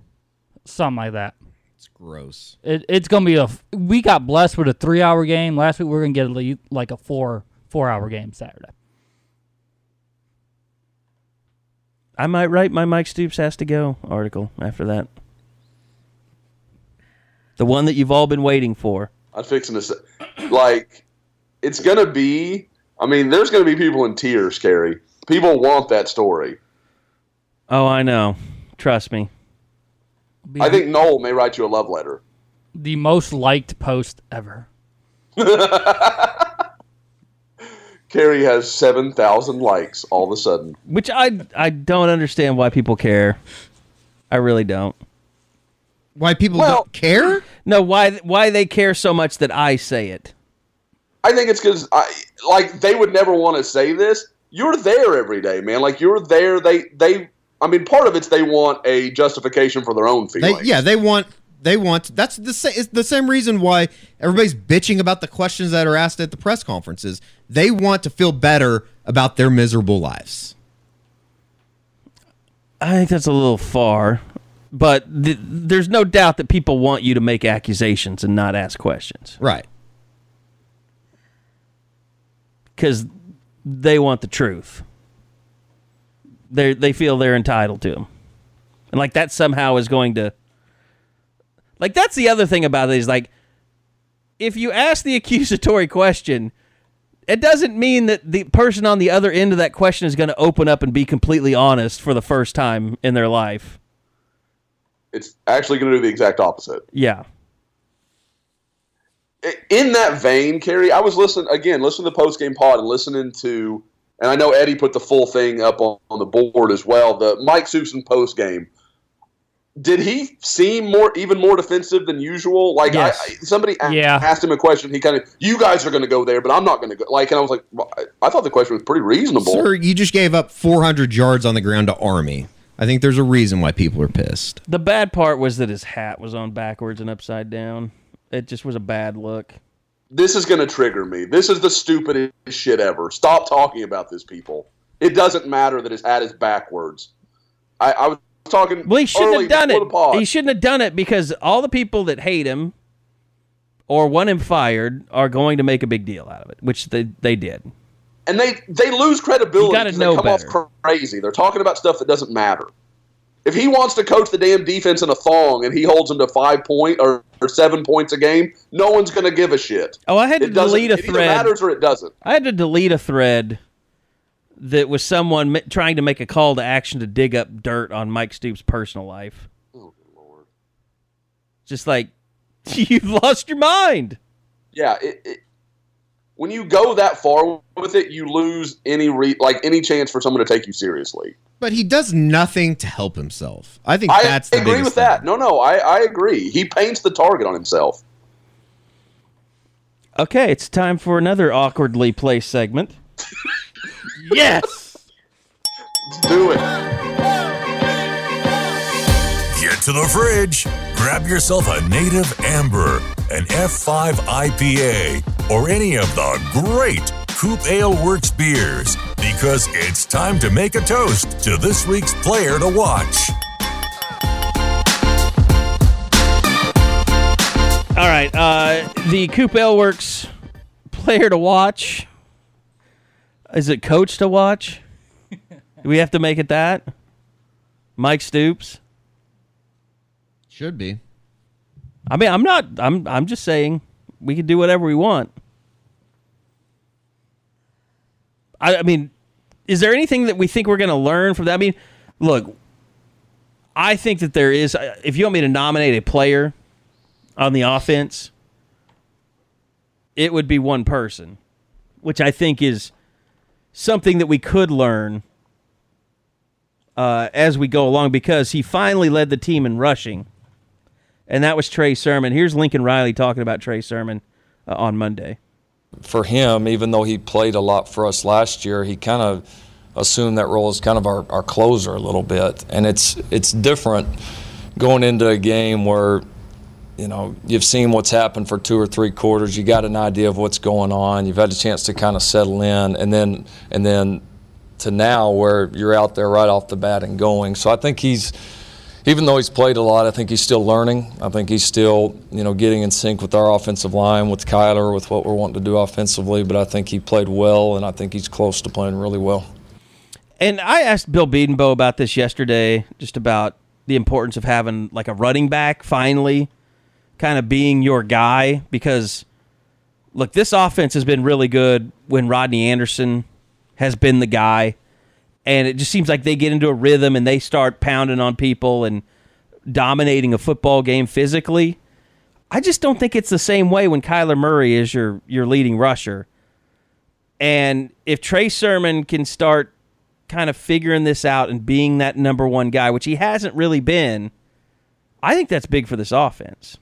something like that.
It's gross.
It, it's gonna be a. We got blessed with a three-hour game last week. We're gonna get a like a four four-hour game Saturday.
I might write my Mike Stoops has to go article after that. The one that you've all been waiting for.
I'm fixing to say, like, it's gonna be. I mean, there's gonna be people in tears, Carey. People want that story.
Oh, I know. Trust me.
Be
I think Noel may write you a love letter.
the most liked post ever.
Carey has seven thousand likes all of a sudden.
Which I I don't understand why people care. I really don't.
Why people
Well-
don't care?
No, why why they care so much that I say it.
I think it's because I like they would never want to say this. You're there every day, man. Like you're there. They they. I mean, part of it's they want a justification for their own
They,
feelings.
yeah, they want they want that's the same it's the same reason why everybody's bitching about the questions that are asked at the press conferences. They want to feel better about their miserable lives.
I think that's a little far, but th- there's no doubt that people want you to make accusations and not ask questions
Right.
because they want the truth. They they feel they're entitled to them, and like that somehow is going to. Like that's the other thing about it is like, if you ask the accusatory question, it doesn't mean that the person on the other end of that question is going to open up and be completely honest for the first time in their life.
it's actually going to do the exact opposite.
Yeah.
in that vein, Carey, I was listening again, listening to the post game pod and listening to, and I know Eddie put the full thing up on, on the board as well. The Mike Susan post game. Did he seem more, even more defensive than usual? Like
Yes.
I, I, somebody a-
Yeah.
asked him a question. He kind of, you guys are going to go there, but I'm not going to go. Like, and I was like, well, I, I thought the question was pretty reasonable.
Sir, you just gave up 400 yards on the ground to Army. I think there's a reason why people are pissed.
The bad part was that his hat was on backwards and upside down. It just was a bad look.
This is going to trigger me. This is the stupidest shit ever. Stop talking about this, people. It doesn't matter that his hat is backwards. I, I was talking.
Well, he shouldn't have done
before the pod.
it. He shouldn't have done it because all the people that hate him or want him fired are going to make a big deal out of it, which they, they did.
and they they lose credibility.
You gotta
'cause
know
they come
better.
off crazy. They're talking about stuff that doesn't matter. If he wants to coach the damn defense in a thong and he holds them to five point or, or seven points a game, no one's going to give a shit.
Oh, I had to
It
delete a
it
thread.
matters or it doesn't.
I had to delete a thread that was someone trying to make a call to action to dig up dirt on Mike Stoops' personal life.
Oh, Lord.
Just like, you've lost your mind.
Yeah. It, it, when you go that far with it, you lose any re- like any chance for someone to take you seriously.
But he does nothing to help himself. I think
I
that's the
agree
biggest
with that.
thing.
No, no, I, I agree. He paints the target on himself.
Okay, it's time for another awkwardly placed segment.
Yes.
Let's do it.
Get to the fridge. Grab yourself a native amber, an F5 IPA, or any of the great Coop Ale Works beers because it's time to make a toast to this week's player to watch.
All right, uh, the Coop Ale Works player to watch. Is it coach to watch? Do we have to make it that? Mike Stoops.
Should be.
I mean, I'm not. I'm. I'm just saying we can do whatever we want. I, I mean, is there anything that we think we're going to learn from that? I mean, look, I think that there is. uh, If you want me to nominate a player on the offense, it would be one person, which I think is something that we could learn uh, as we go along because he finally led the team in rushing and that was Trey Sermon. Here's Lincoln Riley talking about Trey Sermon uh, on Monday.
for him, even though he played a lot for us last year, he kind of assumed that role as kind of our, our closer a little bit, and it's it's different going into a game where you know you've seen what's happened for two or three quarters. You got an idea of what's going on. You've had a chance to kind of settle in, and then and then to now where you're out there right off the bat and going. So I think he's even though he's played a lot, I think he's still learning. I think he's still, you know, getting in sync with our offensive line, with Kyler, with what we're wanting to do offensively. But I think he played well, and I think he's close to playing really well.
And I asked Bill Bedenbaugh about this yesterday, just about the importance of having like a running back finally, kind of being your guy. Because look, this offense has been really good when Rodney Anderson has been the guy and it just seems like they get into a rhythm and they start pounding on people and dominating a football game physically. I just don't think it's the same way when Kyler Murray is your your leading rusher. And if Trey Sermon can start kind of figuring this out and being that number one guy, which he hasn't really been, I think that's big for this offense.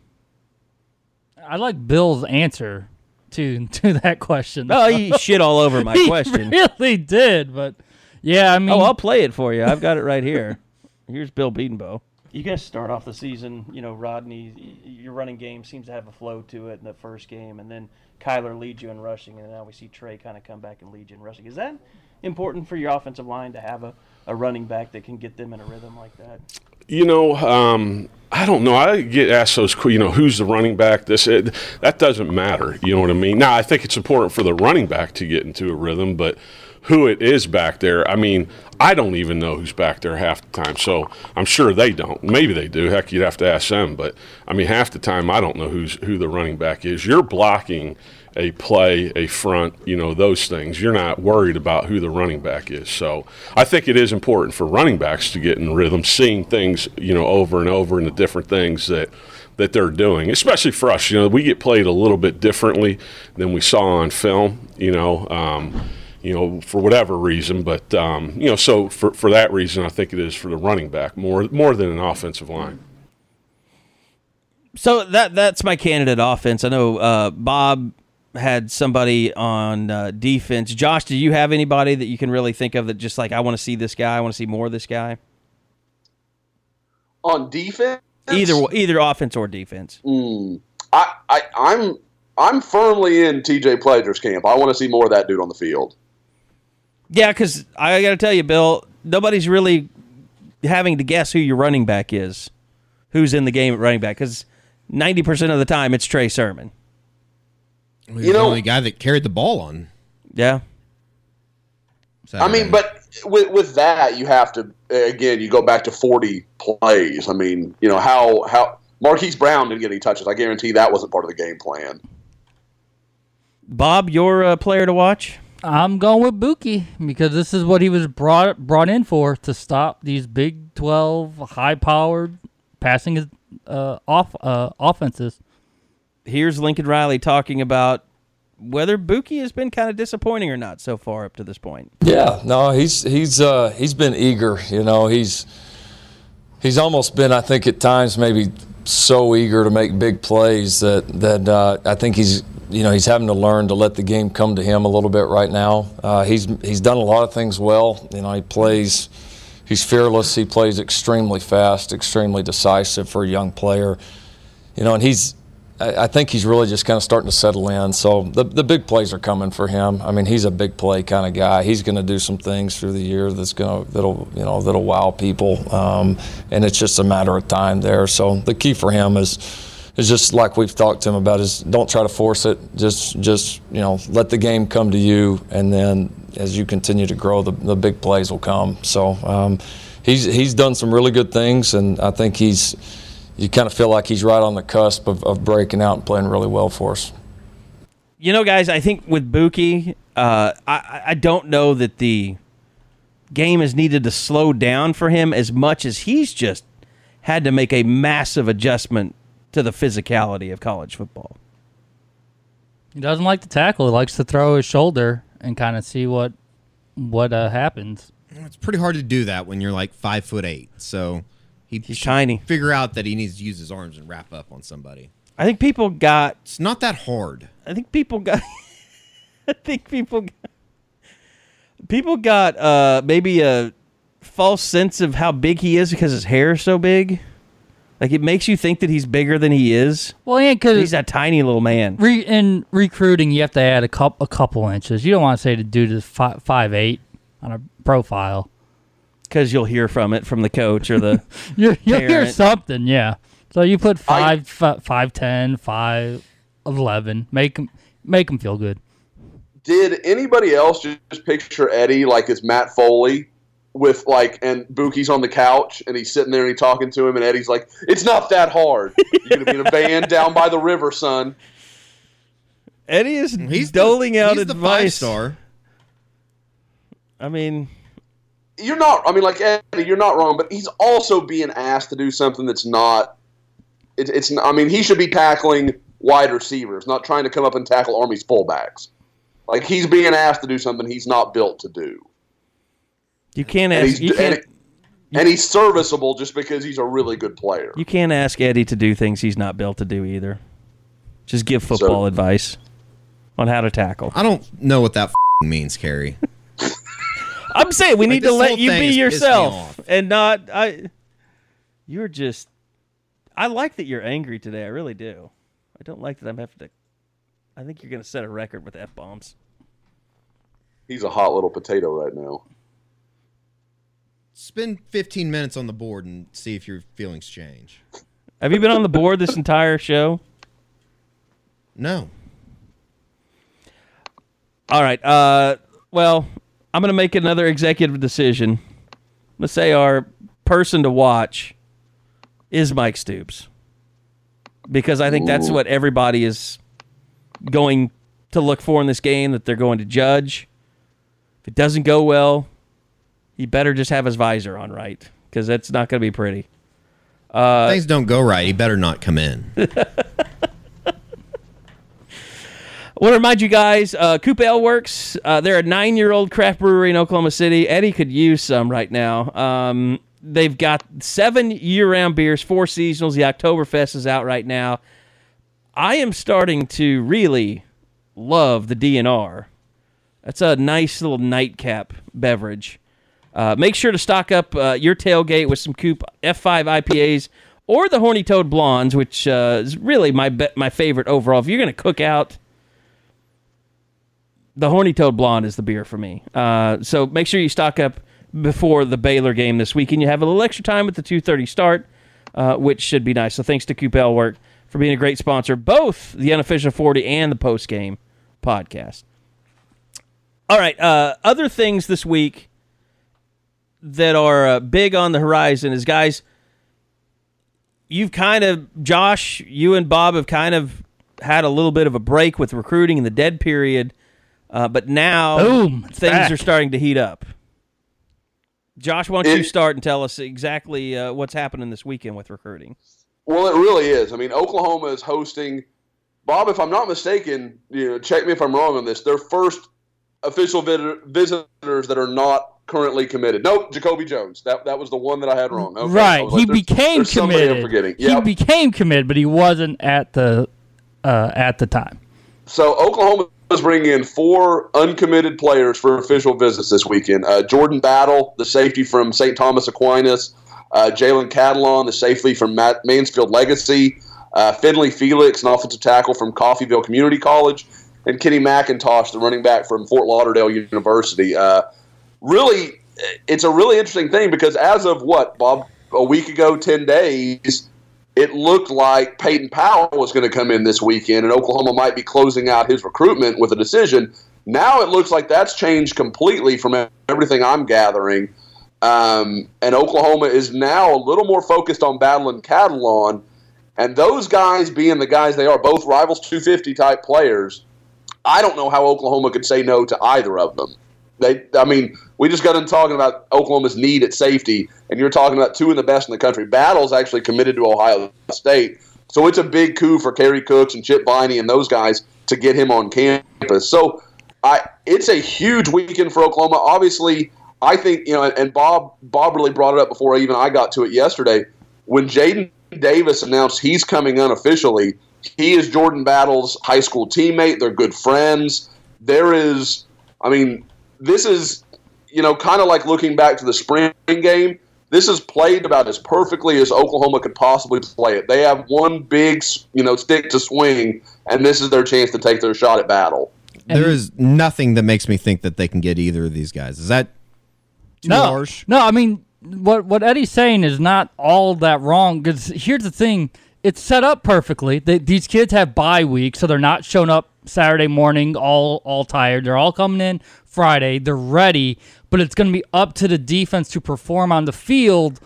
I like Bill's answer to to that question.
Oh, he shit all over my question.
He really did, but yeah, I mean,
oh, I'll play it for you. I've got it right here. Here's Bill Bedenbaugh. You guys start off the season, you know, Rodney, your running game seems to have a flow to it in the first game, and then Kyler leads you in rushing, and now we see Trey kind of come back and lead you in rushing. Is that important for your offensive line to have a, a running back that can get them in a rhythm like that?
You know, um, I don't know. I get asked those, you know, who's the running back? This it, that doesn't matter. You know what I mean? Now, I think it's important for the running back to get into a rhythm, but who it is back there. I mean, I don't even know who's back there half the time. So I'm sure they don't. Maybe they do. Heck, you'd have to ask them. But I mean, half the time I don't know who's who the running back is. You're blocking a play, a front, you know, those things. You're not worried about who the running back is. So I think it is important for running backs to get in rhythm, seeing things, you know, over and over and the different things that that they're doing, especially for us. You know, we get played a little bit differently than we saw on film. You know, um, you know, for whatever reason. But um, you know, so for for that reason, I think it is for the running back more more than an offensive line.
So that that's my candidate offense. I know uh, Bob had somebody on uh, defense. Josh, do you have anybody that you can really think of that just like I want to see this guy, I want to see more of this guy
on defense?
Either either offense or defense.
Mm, I, I I'm I'm firmly in TJ Pledger's camp. I want to see more of that dude on the field.
Yeah, because I got to tell you, Bill, nobody's really having to guess who your running back is, who's in the game at running back, because ninety percent of the time it's Trey Sermon.
Well, you know, the only guy that carried the ball on.
Yeah.
Saturday. I mean, but with with that, you have to again. You go back to forty plays. I mean, you know how how Marquise Brown didn't get any touches. I guarantee that wasn't part of the game plan.
Bob, your uh, player to watch?
I'm going with Bookie because this is what he was brought brought in for to stop these Big 12 high-powered passing uh, off uh, offenses.
Here's Lincoln Riley talking about whether Bookie has been kind of disappointing or not so far up to this point.
Yeah, no, he's he's uh, he's been eager. You know, he's he's almost been, I think, at times maybe so eager to make big plays that that uh, I think he's you know he's having to learn to let the game come to him a little bit right now. Uh, he's he's done a lot of things well. You know he plays, he's fearless. He plays extremely fast, extremely decisive for a young player. You know, and he's I think he's really just kind of starting to settle in. So the the big plays are coming for him. I mean, he's a big play kind of guy. He's going to do some things through the year that's going to that'll you know that'll wow people, um, and it's just a matter of time there. So the key for him is is just like we've talked to him about is don't try to force it. Just just you know let the game come to you, and then as you continue to grow, the the big plays will come. So um, he's he's done some really good things, and I think he's you kind of feel like he's right on the cusp of, of breaking out and playing really well for us.
You know, guys, I think with Bookie, uh, I, I don't know that the game has needed to slow down for him as much as he's just had to make a massive adjustment to the physicality of college football.
He doesn't like to tackle. He likes to throw his shoulder and kind of see what what uh, happens.
It's pretty hard to do that when you're like five foot eight. So he
He's tiny.
Figure out that he needs to use his arms and wrap up on somebody.
I think people got.
It's not that hard.
I think people got. I think people got. People got uh, maybe a false sense of how big he is because his hair is so big. Like it makes you think that he's bigger than he is.
Well, and
He's
because
a tiny little man.
re- in recruiting, you have to add a couple a couple inches. You don't want to say the dude is five five eight on a profile.
Because you'll hear from it from the coach or the.
You you'll hear something, yeah. So you put
I-
five fi- five ten five eleven. Make him make them feel good.
Did anybody else just picture Eddie like as Matt Foley with like and Bookie's on the couch and he's sitting there and he's talking to him and Eddie's like, "It's not that hard. You're gonna be in a band down by the river, son."
Eddie is
He's
doling
the,
out
he's the five
advice.
star.
I mean,
You're not. I mean, like Eddie, you're not wrong, but he's also being asked to do something that's not. It, it's. I mean, he should be tackling wide receivers, not trying to come up and tackle Army's fullbacks. Like he's being asked to do something he's not built to do.
you can't
and
ask.
he's
You can't.
and, and he's serviceable just because he's a really good player.
You can't ask Eddie to do things he's not built to do either. Just give football advice on how to tackle.
I don't know what that means, Carey.
I'm saying we need to let you be
has pissed me
yourself and not I. You're just. I like that you're angry today. I really do. I don't like that I'm having to. I think you're going to set a record with f bombs.
He's a hot little potato right now.
Spend 15 minutes on the board and see if your feelings change.
Have you been on the board this entire show?
No.
All right. Uh, well, I'm going to make another executive decision. Let's say our person to watch is Mike Stoops because I think that's what everybody is going to look for in this game that they're going to judge. If it doesn't go well, he better just have his visor on right because that's not going to be pretty. Uh,
Things don't go right. He better not come in.
I want to remind you guys, uh, Coop Ale Works. Uh, they're a nine-year-old craft brewery in Oklahoma City. Eddie could use some right now. Um, they've got seven year-round beers, four seasonals. The Oktoberfest is out right now. I am starting to really love the DNR. That's a nice little nightcap beverage. Uh, make sure to stock up uh, your tailgate with some Coop F5 IPAs or the Horny Toad Blondes, which uh, is really my be- my favorite overall. If you're going to cook out, the Horny Toad Blonde is the beer for me. Uh, so make sure you stock up before the Baylor game this week, and you have a little extra time at the 2:30 start, uh, which should be nice. So thanks to Coop Ale Work for being a great sponsor, both the unofficial 40 and the post game podcast. All right, uh, other things this week that are uh, big on the horizon is guys. You've kind of Josh, you and Bob have kind of had a little bit of a break with recruiting in the dead period. Uh, but now
Boom,
things
back.
are starting to heat up. Josh, why don't you start and tell us exactly uh, what's happening this weekend with recruiting?
Well, it really is. I mean, Oklahoma is hosting. Bob, if I'm not mistaken, you know, check me if I'm wrong on this. Their first official vid- visitors that are not currently committed. Nope, Jacoby Jones. That that was the one that I had wrong. Okay,
right.
was
He
like, there's-
became
there's somebody I'm
committed.
forgetting.
He became committed, but he wasn't at the uh, at the time.
So Oklahoma is bringing in four uncommitted players for official visits this weekend. Uh, Jordan Battle, the safety from St. Thomas Aquinas. Uh, Jalen Catalon, the safety from Mansfield Legacy. Uh, Finley Felix, an offensive tackle from Coffeyville Community College. And Kenny McIntosh, the running back from Fort Lauderdale University. Uh, really, it's a really interesting thing because as of what, Bob, a week ago, 10 days, it looked like Peyton Powell was going to come in this weekend and Oklahoma might be closing out his recruitment with a decision. Now it looks like that's changed completely from everything I'm gathering. Um, and Oklahoma is now a little more focused on battling Catalon. And those guys being the guys they are, both rivals 250 type players, I don't know how Oklahoma could say no to either of them. They, I mean, we just got into talking about Oklahoma's need at safety, and you're talking about two of the best in the country. Battle's actually committed to Ohio State, so it's a big coup for Kerry Cooks and Chip Viney and those guys to get him on campus. So, I, it's a huge weekend for Oklahoma. Obviously, I think you know, and, and Bob, Bob really brought it up before even I got to it yesterday when Jaden Davis announced he's coming unofficially. He is Jordan Battle's high school teammate. They're good friends. There is, I mean, this is you know, kind of like looking back to the spring game, this is played about as perfectly as Oklahoma could possibly play it. They have one big, you know, stick to swing, and this is their chance to take their shot at battle.
There is nothing that makes me think that they can get either of these guys. Is that too
no,
harsh?
no. I mean, what what Eddie's saying is not all that wrong. Because here's the thing: it's set up perfectly. They, these kids have bye week, so they're not showing up Saturday morning all all tired. They're all coming in Friday. They're ready, but it's going to be up to the defense to perform on the field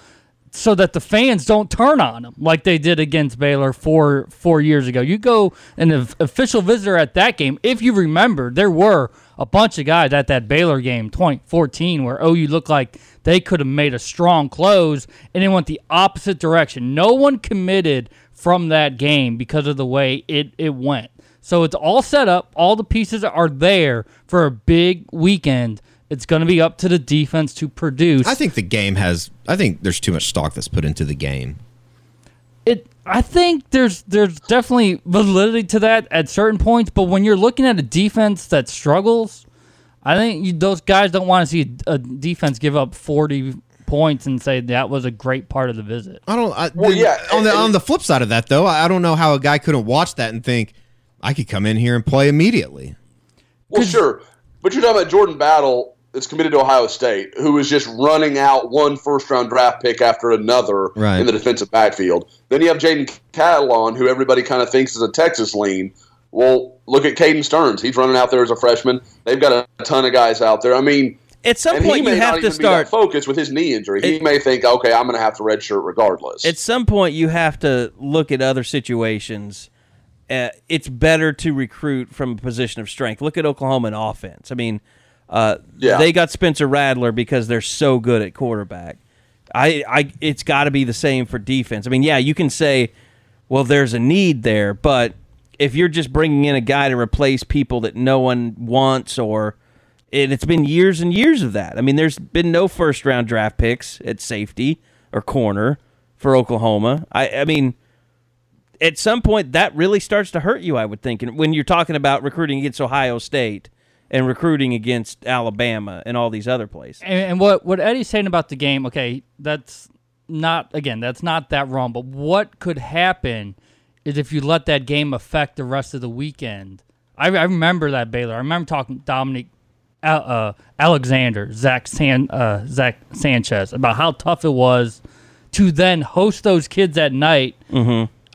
so that the fans don't turn on them like they did against Baylor four four years ago. You go an official visitor at that game. If you remember, there were a bunch of guys at that Baylor game 2014 where OU looked like they could have made a strong close and it went the opposite direction. No one committed from that game because of the way it, it went. So it's all set up. All the pieces are there for a big weekend. It's going to be up to the defense to produce.
I think the game has. I think there's too much stock that's put into the game.
It. I think there's there's definitely validity to that at certain points, but when you're looking at a defense that struggles, I think you, those guys don't want to see a defense give up 40 points and say that was a great part of the visit.
I don't. I,
Well,
the-
yeah,
On the on the flip side of that, though, I I don't know how a guy couldn't watch that and think I could come in here and play immediately.
Well, sure, but you're talking about Jordan Battle that's committed to Ohio State, who is just running out one first round draft pick after another
Right.
in the defensive backfield. Then you have Jaden Catalon, who everybody kind of thinks is a Texas lean. Well, look at Caden Sterns. He's running out there as a freshman. They've got a ton of guys out there. I mean,
At some
and
point,
he may
you
not
have to
even
start.
focus with his knee injury. He may think, okay, I'm going to have to redshirt regardless.
At some point, you have to look at other situations. Uh, it's better to recruit from a position of strength. Look at Oklahoma in offense. I mean, uh,
Yeah.
they got Spencer Rattler because they're so good at quarterback. I, I, it's got to be the same for defense. I mean, yeah, you can say, well, there's a need there, but if you're just bringing in a guy to replace people that no one wants, or and it's been years and years of that. I mean, there's been no first round draft picks at safety or corner for Oklahoma. I, I mean, at some point that really starts to hurt you. I would think, and when you're talking about recruiting against Ohio State and recruiting against Alabama and all these other places.
And, and what what Eddie's saying about the game, okay, that's not again, that's not that wrong. But what could happen is if you let that game affect the rest of the weekend. I, I remember that Baylor. I remember talking to Dominique Al- uh, Alexander, Zach San, uh, Zach Sanchez about how tough it was to then host those kids at night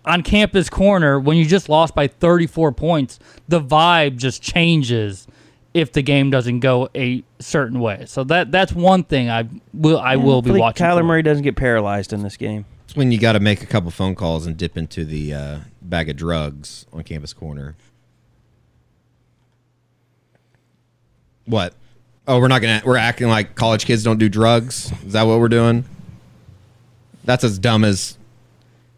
on campus corner when you just lost by 34 points. The vibe just changes if the game doesn't go a certain way. So that that's one thing I will I will be watching.
Kyler
for.
Murray doesn't get paralyzed in this game.
It's when you got to make a couple phone calls and dip into the uh, bag of drugs on campus corner. What? Oh, we're not gonna. We're acting like college kids don't do drugs. Is that what we're doing? That's as dumb as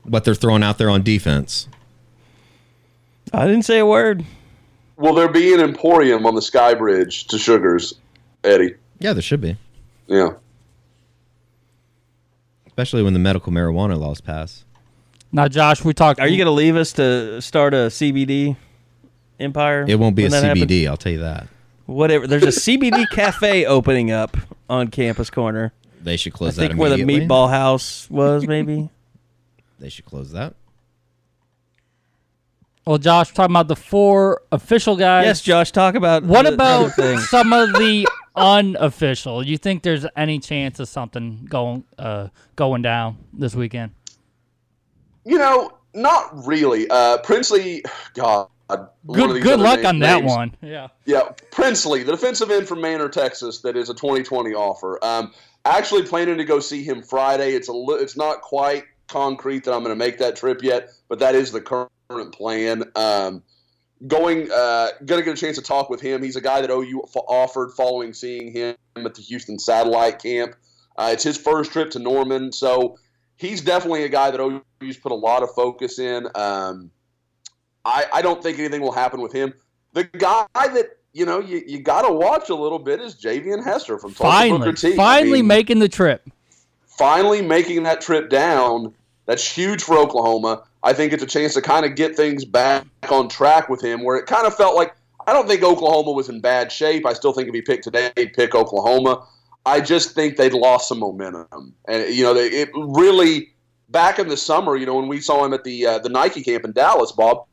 what they're throwing out there on defense.
I didn't say a word.
Will there be an emporium on the Sky Bridge to Sugars, Eddie?
Yeah, there should be,
Yeah.
especially when the medical marijuana laws pass.
Now, Josh, we talked.
Are you going to leave us to start a CBD empire?
It won't be a
that happens?
CBD. I'll tell you that.
Whatever. There's a CBD cafe opening up on Campus Corner.
They should
I
close that
think where the. Meatball House was, maybe.
They should close that.
Well, Josh, we're talking about the four official guys.
yes, Josh. Talk about
What
the- the
about
other thing.
some of the unofficial? You think there's any chance of something going uh, going down this weekend?
You know, not really. Uh, Princely, God.
Good good luck
na-
on that
names.
one. Yeah.
Yeah, Princely, the defensive end from Manor, Texas, that is a 2020 offer. Um, actually planning to go see him Friday. It's a li- it's not quite concrete that I'm going to make that trip yet, but that is the current plan. Um, going, uh, going to get a chance to talk with him. He's a guy that OU f- offered following seeing him at the Houston Satellite Camp. Uh, it's his first trip to Norman, so he's definitely a guy that OU's put a lot of focus in. Um, I, I don't think anything will happen with him. The guy that you know you, you got to watch a little bit is Javian Hester from Tulsa
Finally,
Booker T. I
finally
mean,
making the trip.
finally making that trip down. That's huge for Oklahoma. I think it's a chance to kind of get things back on track with him, where it kind of felt like I don't think Oklahoma was in bad shape. I still think if he picked today, he'd pick Oklahoma. I just think they'd lost some momentum, and you know, they, it really back in the summer. You know, when we saw him at the uh, the Nike camp in Dallas, Bob,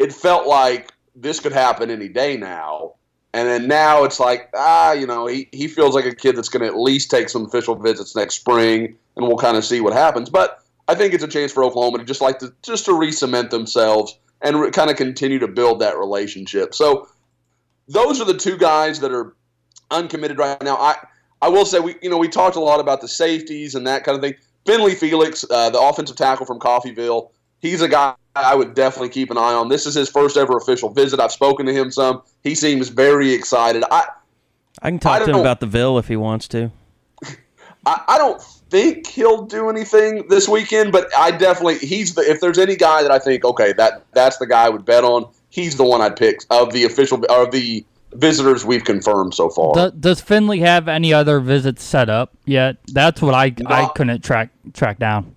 it felt like this could happen any day now. And then now it's like, ah, you know, he, he feels like a kid that's going to at least take some official visits next spring, and we'll kind of see what happens. But I think it's a chance for Oklahoma to just like to just to re-cement themselves and re- kind of continue to build that relationship. So those are the two guys that are uncommitted right now. I I will say we you know we talked a lot about the safeties and that kind of thing. Finley Felix, uh, the offensive tackle from Coffeyville, he's a guy I would definitely keep an eye on. This is his first ever official visit. I've spoken to him some. He seems very excited. I
I can talk
I
to him
don't-
about the Ville if he wants to.
I, I don't think he'll do anything this weekend, but I definitely he's the if there's any guy that I think okay that that's the guy I would bet on. He's the one I'd pick of the official of the visitors we've confirmed so far.
Do, does Finley have any other visits set up yet? That's what I I couldn't track track down.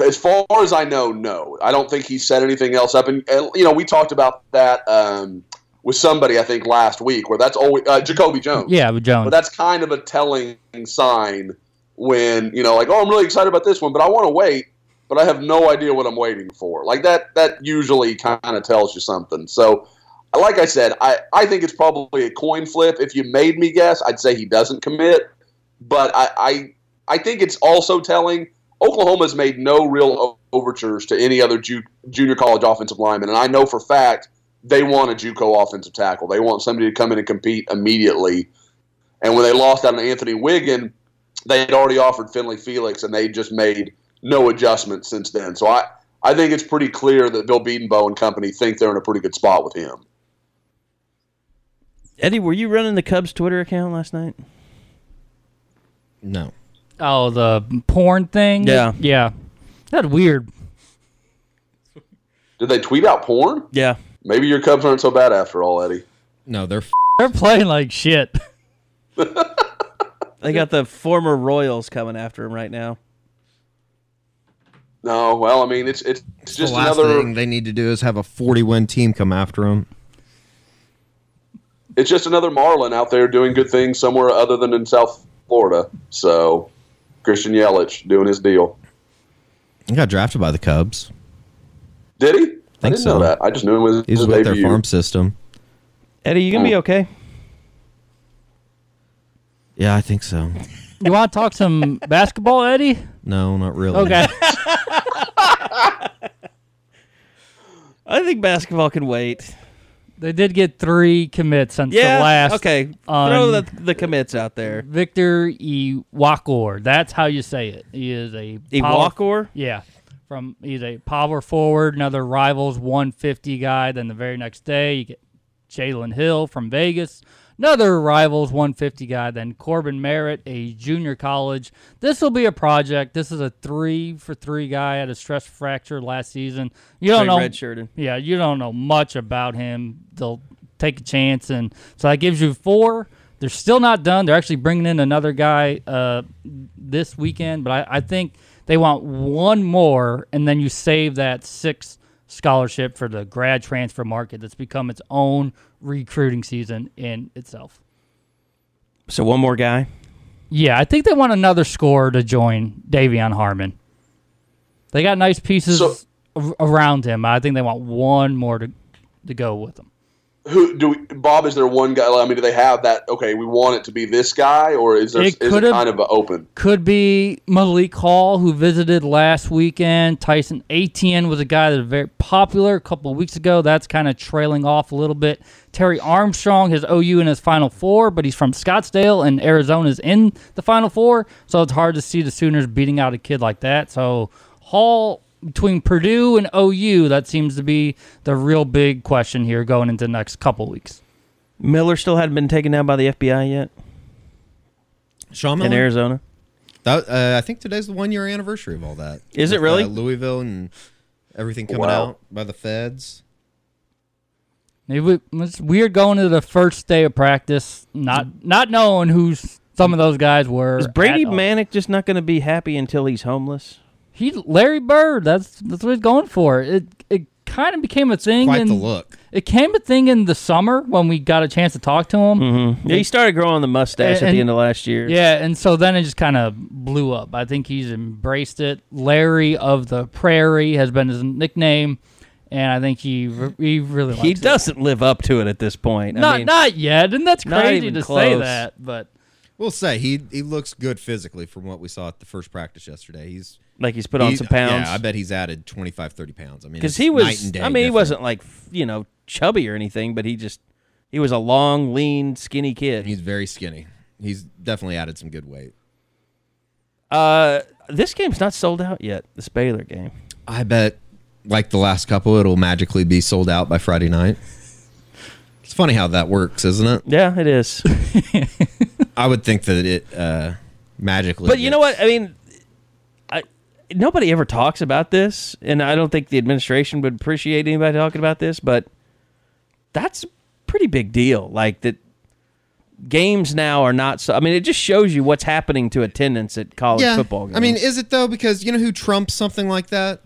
as far as I know, no. I don't think he set anything else up. And, uh, you know, we talked about that um, with somebody, I think, last week, where that's always uh, Jacoby Jones.
Yeah, with Jones.
But that's kind of a telling sign when, you know, like, oh, I'm really excited about this one, but I want to wait, but I have no idea what I'm waiting for. Like, that, that usually kind of tells you something. So, like I said, I, I think it's probably a coin flip. If you made me guess, I'd say he doesn't commit. But I, I, I think it's also telling Oklahoma's made no real overtures to any other ju- junior college offensive lineman, and I know for fact they want a JUCO offensive tackle. They want somebody to come in and compete immediately. And when they lost out on Anthony Wiggin, they had already offered Finley Felix, and they just made no adjustments since then. So I, I think it's pretty clear that Bill Bedenbaugh and company think they're in a pretty good spot with him.
Eddie, were you running the Cubs Twitter account last night?
No.
oh, the porn thing.
Yeah.
yeah. That's weird.
Did they tweet out porn?
Yeah.
Maybe your Cubs aren't so bad after all, Eddie.
No, they're f-
They're playing like shit.
They got the former Royals coming after him right now.
No, well, I mean, it's it's, it's just
the last
another.
thing they need to do is have a 40 win team come after them.
it's just another Marlin out there doing good things somewhere other than in South Florida. So Christian Yelich doing his deal.
He got drafted by the Cubs.
Did he? I
Think
didn't
so.
know that. I just knew it was
He's
his
with their farm system.
Eddie, you gonna be hmm. okay?
Yeah, I think so.
You want to talk some basketball, Eddie?
No, not really.
Okay.
I think basketball can wait.
they did get three commits since
Yeah.
the last.
okay.
on-
Throw the, the commits out there.
Victor Iwuakor. That's how you say it. He is a power- Yeah. From he's a power forward, another rivals 150 guy. Then the very next day you get Jalen Hill from Vegas, another rivals 150 guy. Then Corbin Merritt, a junior college. This will be a project. This is a three for three guy had a stress fracture last season. You don't know
redshirted.
yeah, you don't know much about him. They'll take a chance, and so that gives you four. They're still not done. They're actually bringing in another guy uh, this weekend, but I, I think they want one more, and then you save that six scholarship for the grad transfer market that's become its own recruiting season in itself.
So one more guy.
Yeah, I think they want another scorer to join De'Vion Harmon. They got nice pieces
So-
around him. I think they want one more to to go with them.
Who do we, Bob? Is there one guy? I mean, do they have that? Okay, we want it to be this guy, or is there
It
is it kind of open?
Could be Malik Hall, who visited last weekend. Tyson Etienne was a guy that was very popular a couple of weeks ago. That's kind of trailing off a little bit. Terry Armstrong has OU in his Final Four, but he's from Scottsdale, and Arizona's in the Final Four, so it's hard to see the Sooners beating out a kid like that. So Hall between Purdue and OU, that seems to be the real big question here going into the next couple weeks.
Miller still hadn't been taken down by the FBI yet
Sean
in Arizona.
That, uh, I think today's the one year anniversary of all that.
Is it really?
uh, Louisville and everything coming
Wow.
out by the feds.
It wa- was weird going to the first day of practice, not not knowing who some of those guys were.
Is Brady Manek just not going to be happy until he's homeless?
He Larry Bird. That's that's what he's going for. It it kind of became a thing
Quite
in
the look.
It came a thing in the summer when we got a chance to talk to him.
Mm-hmm. Yeah, he started growing the mustache at the end of last year.
Yeah, and so then it just kind of blew up. I think he's embraced it. Larry of the Prairie has been his nickname, and I think he he really likes
he doesn't live up to it at this point. I
Not
mean,
not yet, and that's crazy
even
to say that. But
We'll say he he looks good physically from what we saw at the first practice yesterday. He's
like he's put on
he-
some pounds.
Yeah, I bet he's added 25, 30 pounds. I mean,
because
it's
he
night
was.
and day
I mean, he
different.
wasn't like you know chubby or anything, but he just he was a long, lean, skinny kid.
He's very skinny. He's definitely added some good weight.
Uh, this game's not sold out yet. This Baylor game.
I bet, like the last couple, it'll magically be sold out by Friday night. It's funny how that works, isn't it?
Yeah, it is.
I would think that it uh, magically.
But you know what? I mean, I nobody ever talks about this, and I don't think the administration would appreciate anybody talking about this. But that's a pretty big deal. Like that, games now are not so. I mean, it just shows you what's happening to attendance at college
Yeah,
football games.
I mean, is it though? Because you know who trumps something like that?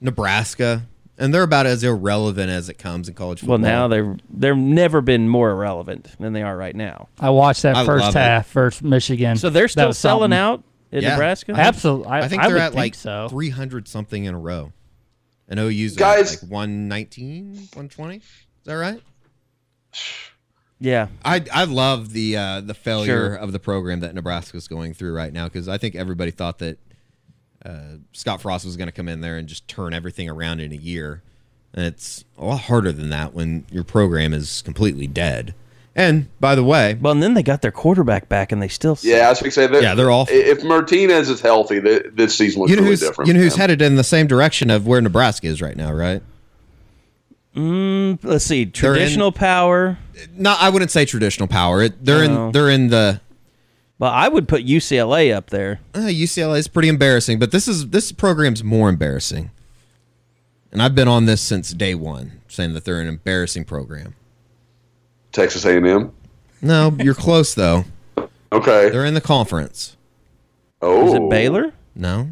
Nebraska, and they're about as irrelevant as it comes in college football.
well, now they're they're never been more irrelevant than they are right now.
I watched that
I
first
love it.
half versus Michigan.
So they're still selling
something.
out in
Yeah.
Nebraska.
Absolutely, I,
I think
I
they're
would
at
think
like
so.
300 something in a row. And OU's
Guys-
at like 119, 120. Is that right?
Yeah,
I I love the uh, the failure
Sure.
of the program that Nebraska's going through right now because I think everybody thought that uh, Scott Frost was going to come in there and just turn everything around in a year, and it's a lot harder than that when your program is completely dead. And by the way,
well, and then they got their quarterback back, and they still.
Yeah, I was going to say that.
Yeah, they're all.
If Martinez is healthy, th- this season looks
you know
really different.
you know who's
them.
headed in the same direction of where Nebraska is right now, right?
Mm, let's see,
They're in-
traditional power.
Not I wouldn't say traditional power. It, they're
No.
in they're in the
Well, I would put UCLA up there.
uh, UCLA is pretty embarrassing, but this is this program's more embarrassing. And I've been on this since day one, saying that they're an embarrassing program.
Texas A&M.
No, you're close though.
Okay.
They're in the conference.
oh,
Is it Baylor?
No,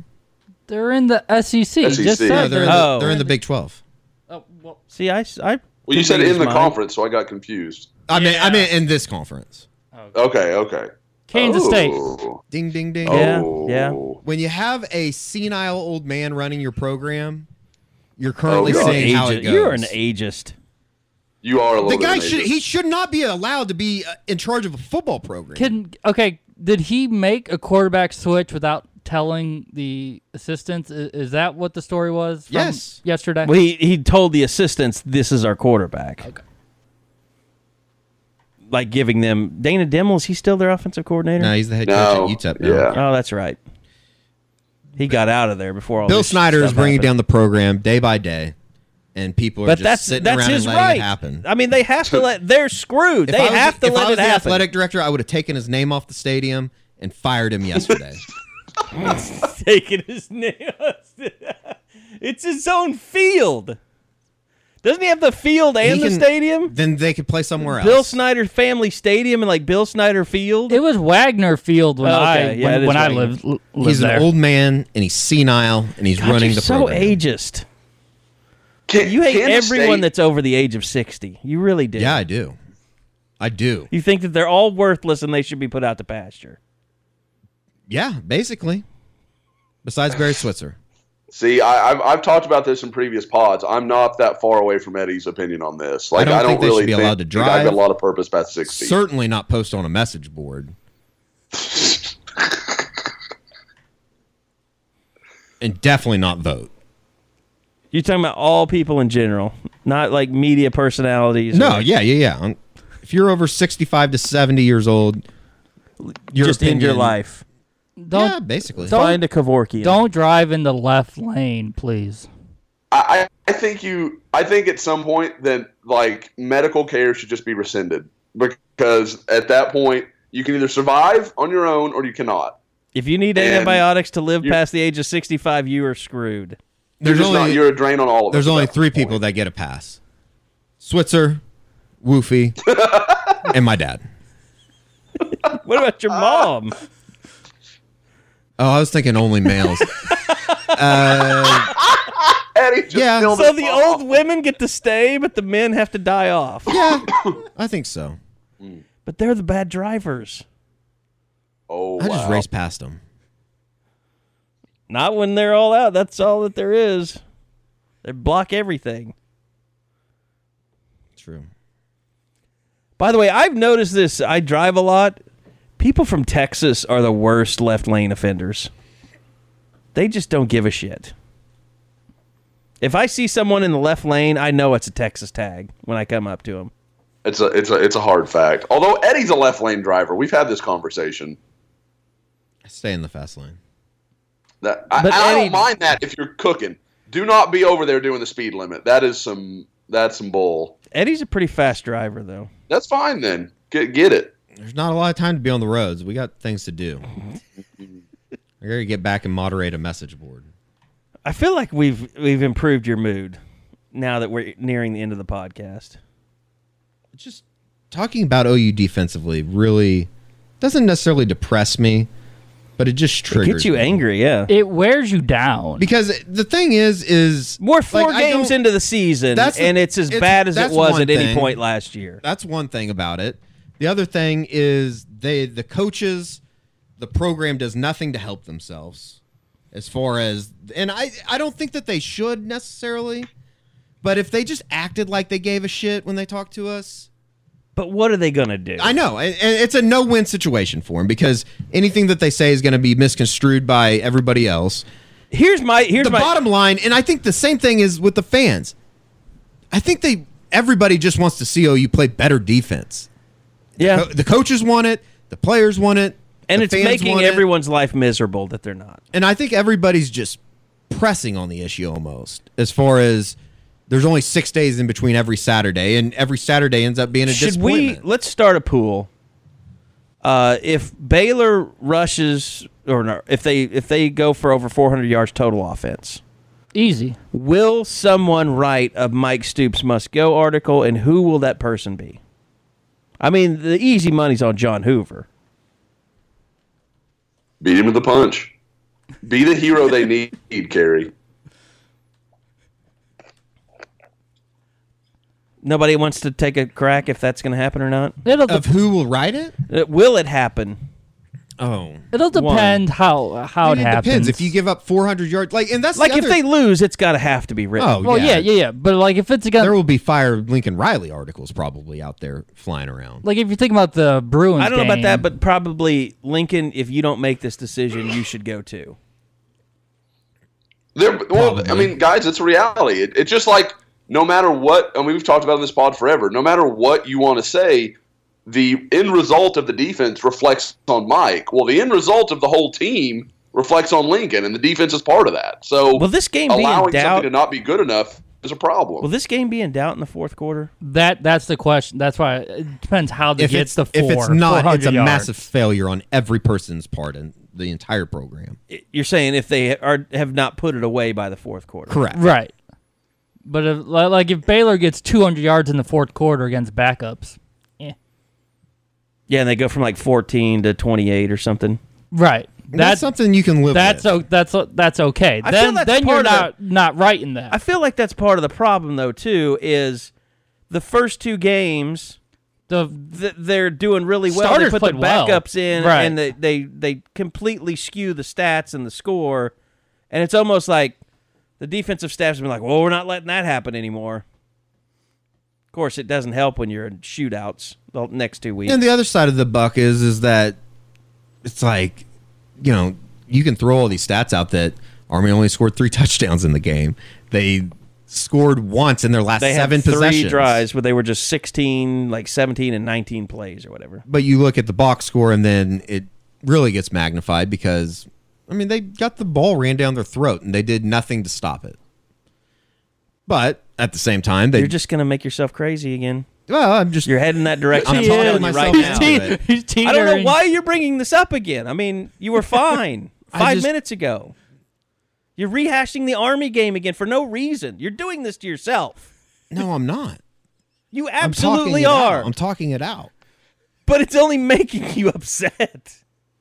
They're in the SEC.
SEC.
Just said
no, they're in
they're-
the,
Oh.
they're in the Big Twelve.
Oh, well,
See, I, I
Well, you said in the
mine.
conference, so I got confused.
I mean, I mean in this conference.
Okay, okay.
Kansas State.
Oh.
Ding, ding, ding.
Yeah,
Oh.
yeah.
When you have a senile old man running your program, you're currently
Oh, God.
seeing how it goes.
You're an ageist.
You are a little
the guy should
agent.
he should not be allowed to be uh, in charge of a football program.
Can okay? Did he make a quarterback switch without telling the assistants? Is, is that what the story was? From
Yes.
Yesterday.
Well, he, he told the assistants, "This is our quarterback." Okay. Like giving them Dana Dimel. Is he still their offensive coordinator?
no, he's the head
No,
coach at UTEP now.
yeah.
Oh, that's right. He got out of there before all.
Bill
this
Snyder is
stuff
bringing down the program day by day, and people are
But
just
that's
sitting
that's
around
his
and letting
right.
it happen.
I mean, they have to let. They're screwed.
If
they
I was,
have to
if
let
I was
it
the
happen.
athletic director, I would have taken his name off the stadium and fired him yesterday.
taking his name. it's his own field. Doesn't he have the field and
He
the
can-
stadium?
then they could play somewhere else.
Bill Snyder Family Stadium and like Bill Snyder Field.
it was Wagner Field when
Oh,
I
okay. Yeah, it
when,
is
when I
Wagner.
lived, li- lived
He's
there.
an old man and he's senile and he's
God,
running
you're
the
so
program.
ageist.
Can-
You hate
Kansas
everyone
State-
that's over the age of sixty. You really do.
Yeah, I do. I do.
You think that they're all worthless and they should be put out to pasture.
Yeah, basically. Besides Barry Switzer.
See, I, I've, I've talked about this in previous pods. I'm not that far away from Eddie's opinion on this. Like,
don't
I don't,
think they should
really
be
think
allowed to
the guy got a lot of purpose past 60.
Certainly not post on a message board. and definitely not vote.
You're talking about all people in general, not like media personalities.
No,
or
yeah, yeah, yeah. Um, If you're over 65 to 70 years old, your
just in your life.
Don't
yeah, basically.
don't-
Find a Kevorkian.
don't drive in the left lane, please.
I, I I think you. I think at some point that like medical care should just be rescinded because at that point you can either survive on your own or you cannot.
If you need
And
antibiotics to live past the age of 65, you are screwed.
There's
you're just
only
not, you're a drain on all of
there's
at
only three
point.
people that get a pass: Switzer, Woofy, and my dad.
What about your mom?
Oh, I was thinking only males. uh,
Eddie just
Yeah.
So the
mom.
old women get to stay, but the men have to die off.
Yeah, I think so.
But they're the bad drivers.
Oh,
I just
wow.
raced past them.
Not when they're all out. That's all that there is. They block everything.
True.
By the way, I've noticed this. I drive a lot. People from Texas are the worst left lane offenders. They just don't give a shit. If I see someone in the left lane, I know it's a Texas tag when I come up to them.
It's a it's a it's a hard fact. Although Eddie's a left lane driver, we've had this conversation.
I stay in the fast lane.
That I,
But
I
Eddie-
don't mind that if you're cooking. Do not be over there doing the speed limit. That is some that's some bull.
Eddie's a pretty fast driver, though.
That's fine then. Get get it.
There's not a lot of time to be on the roads. We got things to do. Mm-hmm. I gotta get back and moderate a message board.
I feel like we've we've improved your mood now that we're nearing the end of the podcast.
Just talking about OU defensively really doesn't necessarily depress me, but it just
It
triggers
gets you
me.
angry, yeah.
It wears you down.
because the thing is, is
We're four
like,
games into the season,
That's the-
and it's as
it's-
bad as it was
one
at any point last year.
That's one thing about it. The other thing is they the coaches, the program does nothing to help themselves as far as and I I don't think that they should necessarily. But if they just acted like they gave a shit when they talked to us,
But what are they gonna do?
I know, and it's a no-win situation for them because anything that they say is going to be misconstrued by everybody else.
Here's my here's
the
my
bottom line, and I think the same thing is with the fans. I think they everybody just wants to see oh, OU play better defense.
Yeah,
Co- The coaches want it, the players want it,
and
the
it's making
want it.
everyone's life miserable that they're not.
And I think everybody's just pressing on the issue almost as far as there's only six days in between every Saturday, and every Saturday ends up being a
Should we let's start a pool? Uh, if Baylor rushes or no, if they if they go for over 400 yards total offense,
Easy.
will someone write a Mike Stoops must go article, and who will that person be? I mean, the easy money's on John Hoover.
Beat him to the punch. Be the hero they need, Carey.
Nobody wants to take a crack if that's going to happen or not.
It'll
of who will write it?
Uh, will it happen?
Oh,
it'll depend how how
I
it
mean, it
happens.
depends. If you give up 400 yards, like, and that's
Like
the
if
other-
they lose, it's got to have to be written.
Oh,
well, yeah, yeah, yeah. But like if it's
a
there
will be fire Lincoln Riley articles probably out there flying around.
like if you think about the Bruins,
I don't know about
game,
that, but probably Lincoln. If you don't make this decision, you should go too.
There, well, I mean, guys, it's a reality. It, it's just like no matter what, I mean, we've talked about in this pod forever. No matter what you want to say, the end result of the defense reflects on Mike. Well, the end result of the whole team reflects on Lincoln, and the defense is part of that. So,
well, this game be in doubt?
something to not be good enough is a problem.
Will this game be in doubt in the fourth quarter?
that that's the question. That's why it depends how they
if
get
it's
the four.
if it's not, it's a
yards.
massive failure on every person's part and the entire program.
You're saying if they are have not put it away by the fourth quarter.
Correct.
right. But if, like if Baylor gets 200 yards in the fourth quarter against backups.
Yeah, and they go from like 14 to 28 or something.
right?
And that's,
That's
something you can live
that's
with.
o- that's o- that's okay.
I feel
then
that's
then you're
part of
not not writing that.
I feel like that's part of the problem, though. Too is the first two games
the
th- they're doing really well.
Starters
they put the
played well.
backups in,
Right.
and they, they they completely skew the stats and the score, and it's almost like the defensive staff's been like, "Well, we're not letting that happen anymore." Of course, it doesn't help when you're in shootouts the next two weeks.
And the other side of the buck is is that it's like, you know, you can throw all these stats out that Army only scored three touchdowns in the game. They scored once in their last
they
seven
three
possessions.
drives where they were just 16, like 17 and 19 plays or whatever.
But you look at the box score and then it really gets magnified because I mean they got the ball ran down their throat and they did nothing to stop it. But at the same time, they
You're just gonna make yourself crazy again.
well, I'm just
You're heading that direction.
I'm
I'm
talking
telling
to
you right
myself
now.
now.
He's
I don't know
teetering.
why you're bringing this up again. I mean, you were fine
I
five
just-
minutes ago. You're rehashing the Army game again for no reason. You're doing this to yourself.
no, I'm not.
You
I'm talking
absolutely
it out.
are.
I'm talking it out.
But it's only making you upset.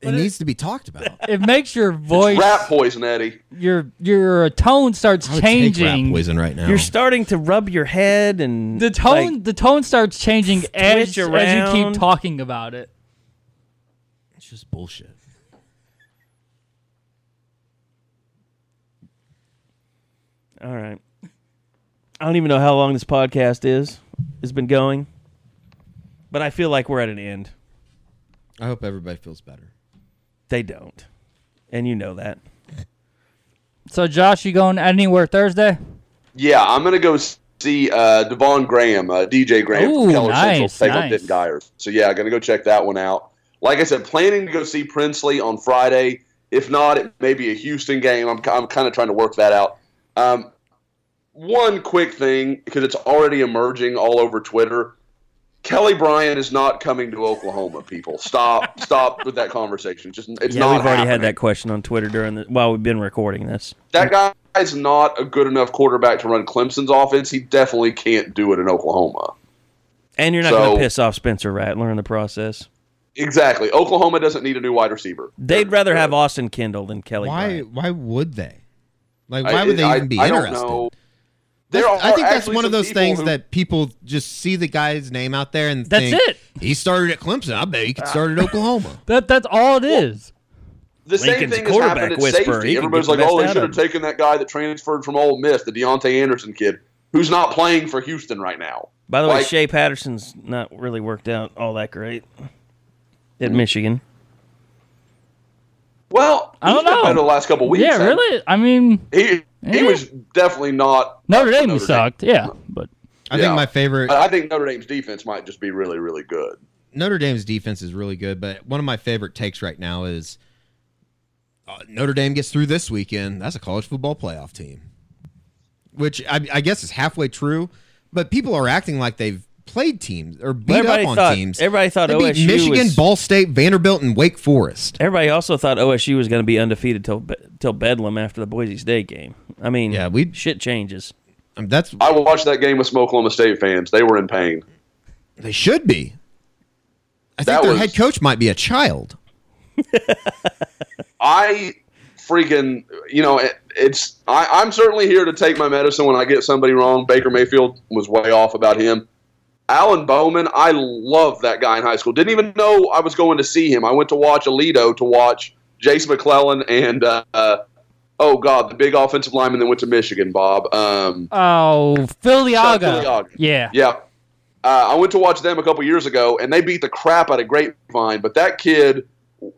It needs to be talked about.
It makes your voice,
Rat poison, Eddie.
your your tone starts
I would take rat
changing.
poison right now.
You're starting to rub your head and
The tone,
like,
the tone starts changing as, as you keep talking about it.
it's just bullshit.
all right. I don't even know how long this podcast is. It's been going, but I feel like we're at an end.
I hope everybody feels better.
They don't, and you know that.
So, Josh, you going anywhere Thursday?
Yeah, I'm gonna go see uh, Devon Graham, uh, DJ Graham
Ooh,
from Keller
nice,
Central, take on
nice.
Denton Guyers. So yeah, gonna go check that one out. Like I said, planning to go see Princely on Friday. If not, it may be a Houston game. I'm, I'm kind of trying to work that out. Um, one quick thing because it's already emerging all over Twitter. Kelly Bryant is not coming to Oklahoma. People, stop, stop with that conversation. Just it's
yeah,
not.
we've already had that question on Twitter during the while we've been recording this.
That guy's not a good enough quarterback to run Clemson's offense. He definitely can't do it in Oklahoma.
And you're not going to piss off Spencer Rattler in the process.
Exactly. Oklahoma doesn't need a new wide receiver.
They'd rather uh, have Austin Kendall than Kelly.
Why?
Bryant.
Why would they? Like,
I-
why would they
I-
even be
I don't
interested?
Know.
That's-
There
I think that's one of those things
who-
that people just see the guy's name out there and
That's
think,
it.
He started at Clemson. I bet he could start at ah. Oklahoma.
That that's all it is.
The same thing has
quarterback
happened at
whisperer. He
safety. Everybody's like,
the
"Oh,
best
they
out
should have taken that guy that transferred from Ole Miss, the Deontay Anderson kid, who's not playing for Houston right now."
By the way,
Like-
Shea Patterson's not really worked out all that great at Michigan.
Well,
I don't
he's been
know.
the last couple weeks.
yeah,
hasn't
really. I mean,
He he
Yeah.
was definitely not
Notre Dame
Dame.
sucked. Yeah, but
I
Yeah.
think my favorite
I I think Notre Dame's defense might just be really, really good.
Notre Dame's defense is really good, but one of my favorite takes right now is uh, Notre Dame gets through this weekend. That's a college football playoff team, which I, I guess is halfway true. But people are acting like they've played teams or beat
everybody
up on
thought-
teams.
everybody thought
they beat
OSU
Michigan,
was-
Ball State, Vanderbilt, and Wake Forest.
Everybody also thought OSU was going to be undefeated till till Bedlam after the Boise State game. I mean,
Yeah, we-
shit changes.
I mean, that's
I watched that game with some Oklahoma State fans. They were in pain.
they should be. I think
That
their
was-
head coach might be a child.
I freaking, you know, it, it's. I, I'm certainly here to take my medicine when I get somebody wrong. Baker Mayfield was way off about him. Alan Bowman, I love that guy in high school. Didn't even know I was going to see him. I went to watch Aledo to watch Jason McClellan and uh, uh, oh god, the big offensive lineman that went to Michigan, Bob. Um,
oh. Filiaga. Yeah,
yeah. Uh, I went to watch them a couple years ago, and they beat the crap out of Grapevine. But that kid,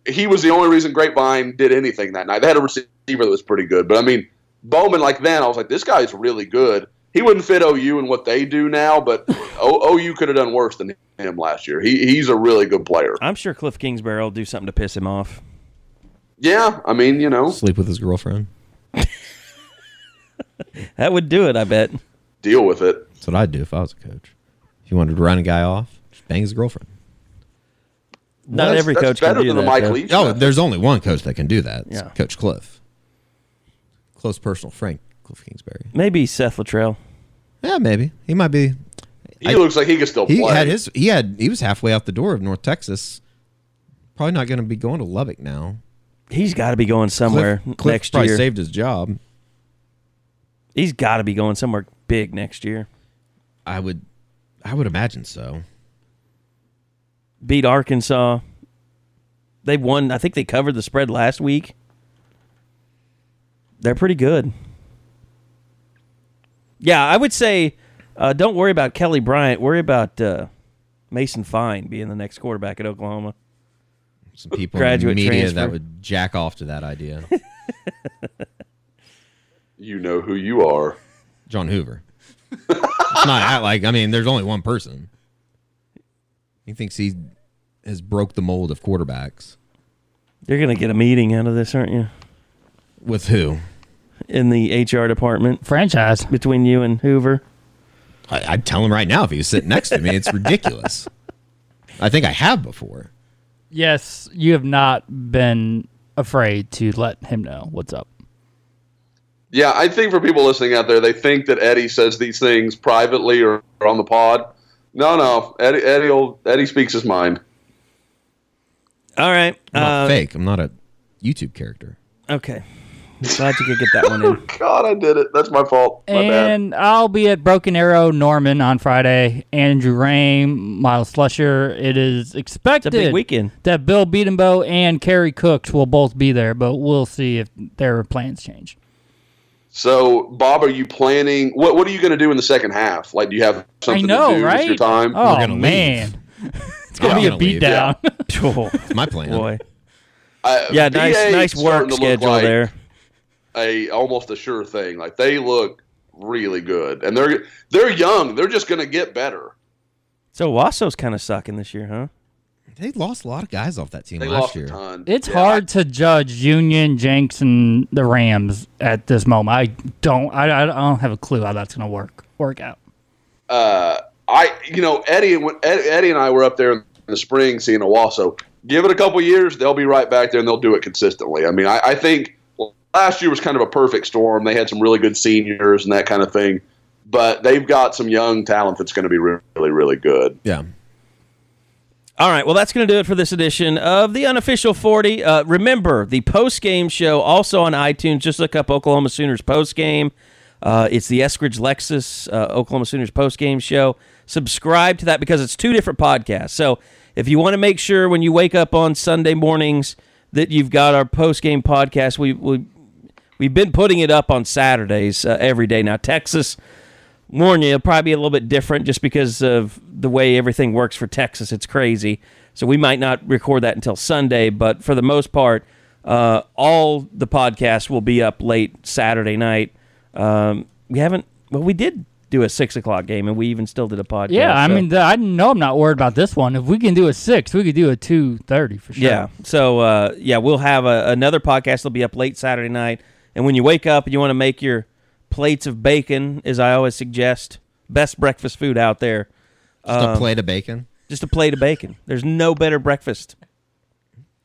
he was the only reason Grapevine did anything that night. They had a receiver that was pretty good. But I mean, Bowman, like then, I was like, this guy's really good. He wouldn't fit OU in what they do now, but OU could have done worse than him last year. He, he's a really good player.
I'm sure Cliff Kingsbury will do something to piss him off.
Yeah, I mean, you know,
Sleep with his girlfriend.
That would do it, I bet.
deal with it.
That's what I'd do if I was a coach. If you wanted to run a guy off, just bang his girlfriend.
Not every coach
better
can do
than the
that.
Mike. Leach.
Oh, there's only one coach that can do that. It's
Yeah.
Coach Cliff. Close personal friend, Cliff Kingsbury.
Maybe Seth Littrell.
Yeah, maybe he might be.
he
I-
looks like he could still
He
play.
had his. He had. He was halfway out the door of North Texas. Probably not going to be going to Lubbock now.
He's got to be going somewhere
Cliff, Cliff
next
probably
year.
saved his job.
He's got to be going somewhere big next year.
I would. I would imagine so.
Beat Arkansas. They won. I think they covered the spread last week. They're pretty good. Yeah, I would say uh, don't worry about Kelly Bryant. Worry about uh, Mason Fine being the next quarterback at Oklahoma.
Some people
Graduate
in the media
transfer.
that would jack off to that idea.
you know who you are.
John Hoover. it's not that like. I mean, there's only one person. He thinks he has broke the mold of quarterbacks.
You're going to get a meeting out of this, aren't you?
With who?
In the HR department
franchise.
between you and Hoover.
I, I'd tell him right now if he was sitting next to me. It's ridiculous. I think I have before.
Yes, you have not been afraid to let him know what's up.
Yeah, I think for people listening out there, they think that Eddie says these things privately or, or on the pod. No, no, Eddie, Eddie, Eddie speaks his mind.
All right.
I'm not
uh,
fake. I'm not a YouTube character.
Okay. Glad you could get that one in.
oh, God, I did it. That's my fault. My bad.
And I'll be at Broken Arrow Norman on Friday. Andrew Raym, Myles Slusher. It is expected
big weekend.
that Bill Bedenbaugh and Kerry Cooks will both be there, but we'll see if their plans change.
So, Bob, are you planning? What What are you going to do in the second half? Like, do you have something
I know,
to do
right?
with your time?
Oh
gonna leave.
man, it's gonna be a
gonna leave,
beatdown.
Oh,
It's my plan.
boy.
I-
Yeah, nice, nice work
starting to look
schedule
like
there.
A almost a sure thing. Like they look really good, and they're they're young. They're just going to get better.
So Wasso's kind of sucking this year, huh?
They lost a lot of guys off that team
They
last
lost
year.
a ton.
It's
Yeah,
hard to judge Union, Jenks, and the Rams at this moment. I don't. I, I don't have a clue how that's gonna work work out.
uh, I, you know, Eddie and Ed, Eddie and I were up there in the spring seeing Owasso. Give it a couple years, they'll be right back there and they'll do it consistently. I mean, I, I think well, last year was kind of a perfect storm. They had some really good seniors and that kind of thing, but they've got some young talent that's going to be really, really good.
Yeah.
All right, well, that's going to do it for this edition of the unofficial 40. Uh, remember, the post game show also on iTunes. Just look up Oklahoma Sooners post game. Uh, it's the Eskridge Lexus uh, Oklahoma Sooners post game show. Subscribe to that because it's two different podcasts. So if you want to make sure when you wake up on Sunday mornings that you've got our post game podcast, we, we, we've been putting it up on Saturdays uh, every day. Now, Texas warn you, it'll probably be a little bit different just because of the way everything works for Texas. It's crazy. So we might not record that until Sunday, but for the most part, uh, all the podcasts will be up late Saturday night. Um, we haven't, well, we did do a six o'clock game, and we even still did a podcast.
Yeah, I
so-
mean, th- I know I'm not worried about this one. If we can do a six, we could do a two thirty for sure.
Yeah. So uh, yeah, we'll have a, another podcast. that'll be up late Saturday night, and when you wake up and you want to make your plates of bacon, as I always suggest, best breakfast food out there.
Just
Um,
a plate of bacon.
Just a plate of bacon. There's no better breakfast.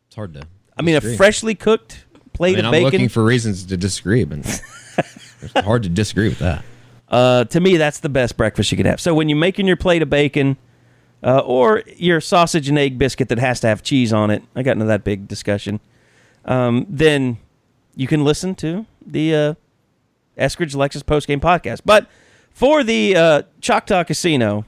It's hard to.
I mean, a freshly cooked plate
I mean,
of
I'm
bacon.
looking for reasons to disagree, but it's hard to disagree with that.
Uh, to me, that's the best breakfast you can have. So when you're making your plate of bacon, uh, or your sausage and egg biscuit that has to have cheese on it, I got into that big discussion. Um, then you can listen to the uh, Eskridge Lexus postgame podcast. But for the uh, Choctaw Casino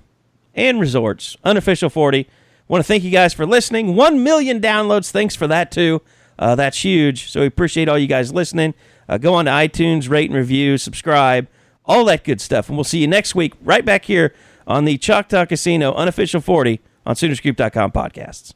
and Resorts unofficial 40, want to thank you guys for listening. One million downloads. Thanks for that too. Uh, that's huge. So we appreciate all you guys listening. Uh, go on to iTunes, rate and review, subscribe, all that good stuff. And we'll see you next week right back here on the Choctaw Casino unofficial 40 on Soonerscoop.com podcasts.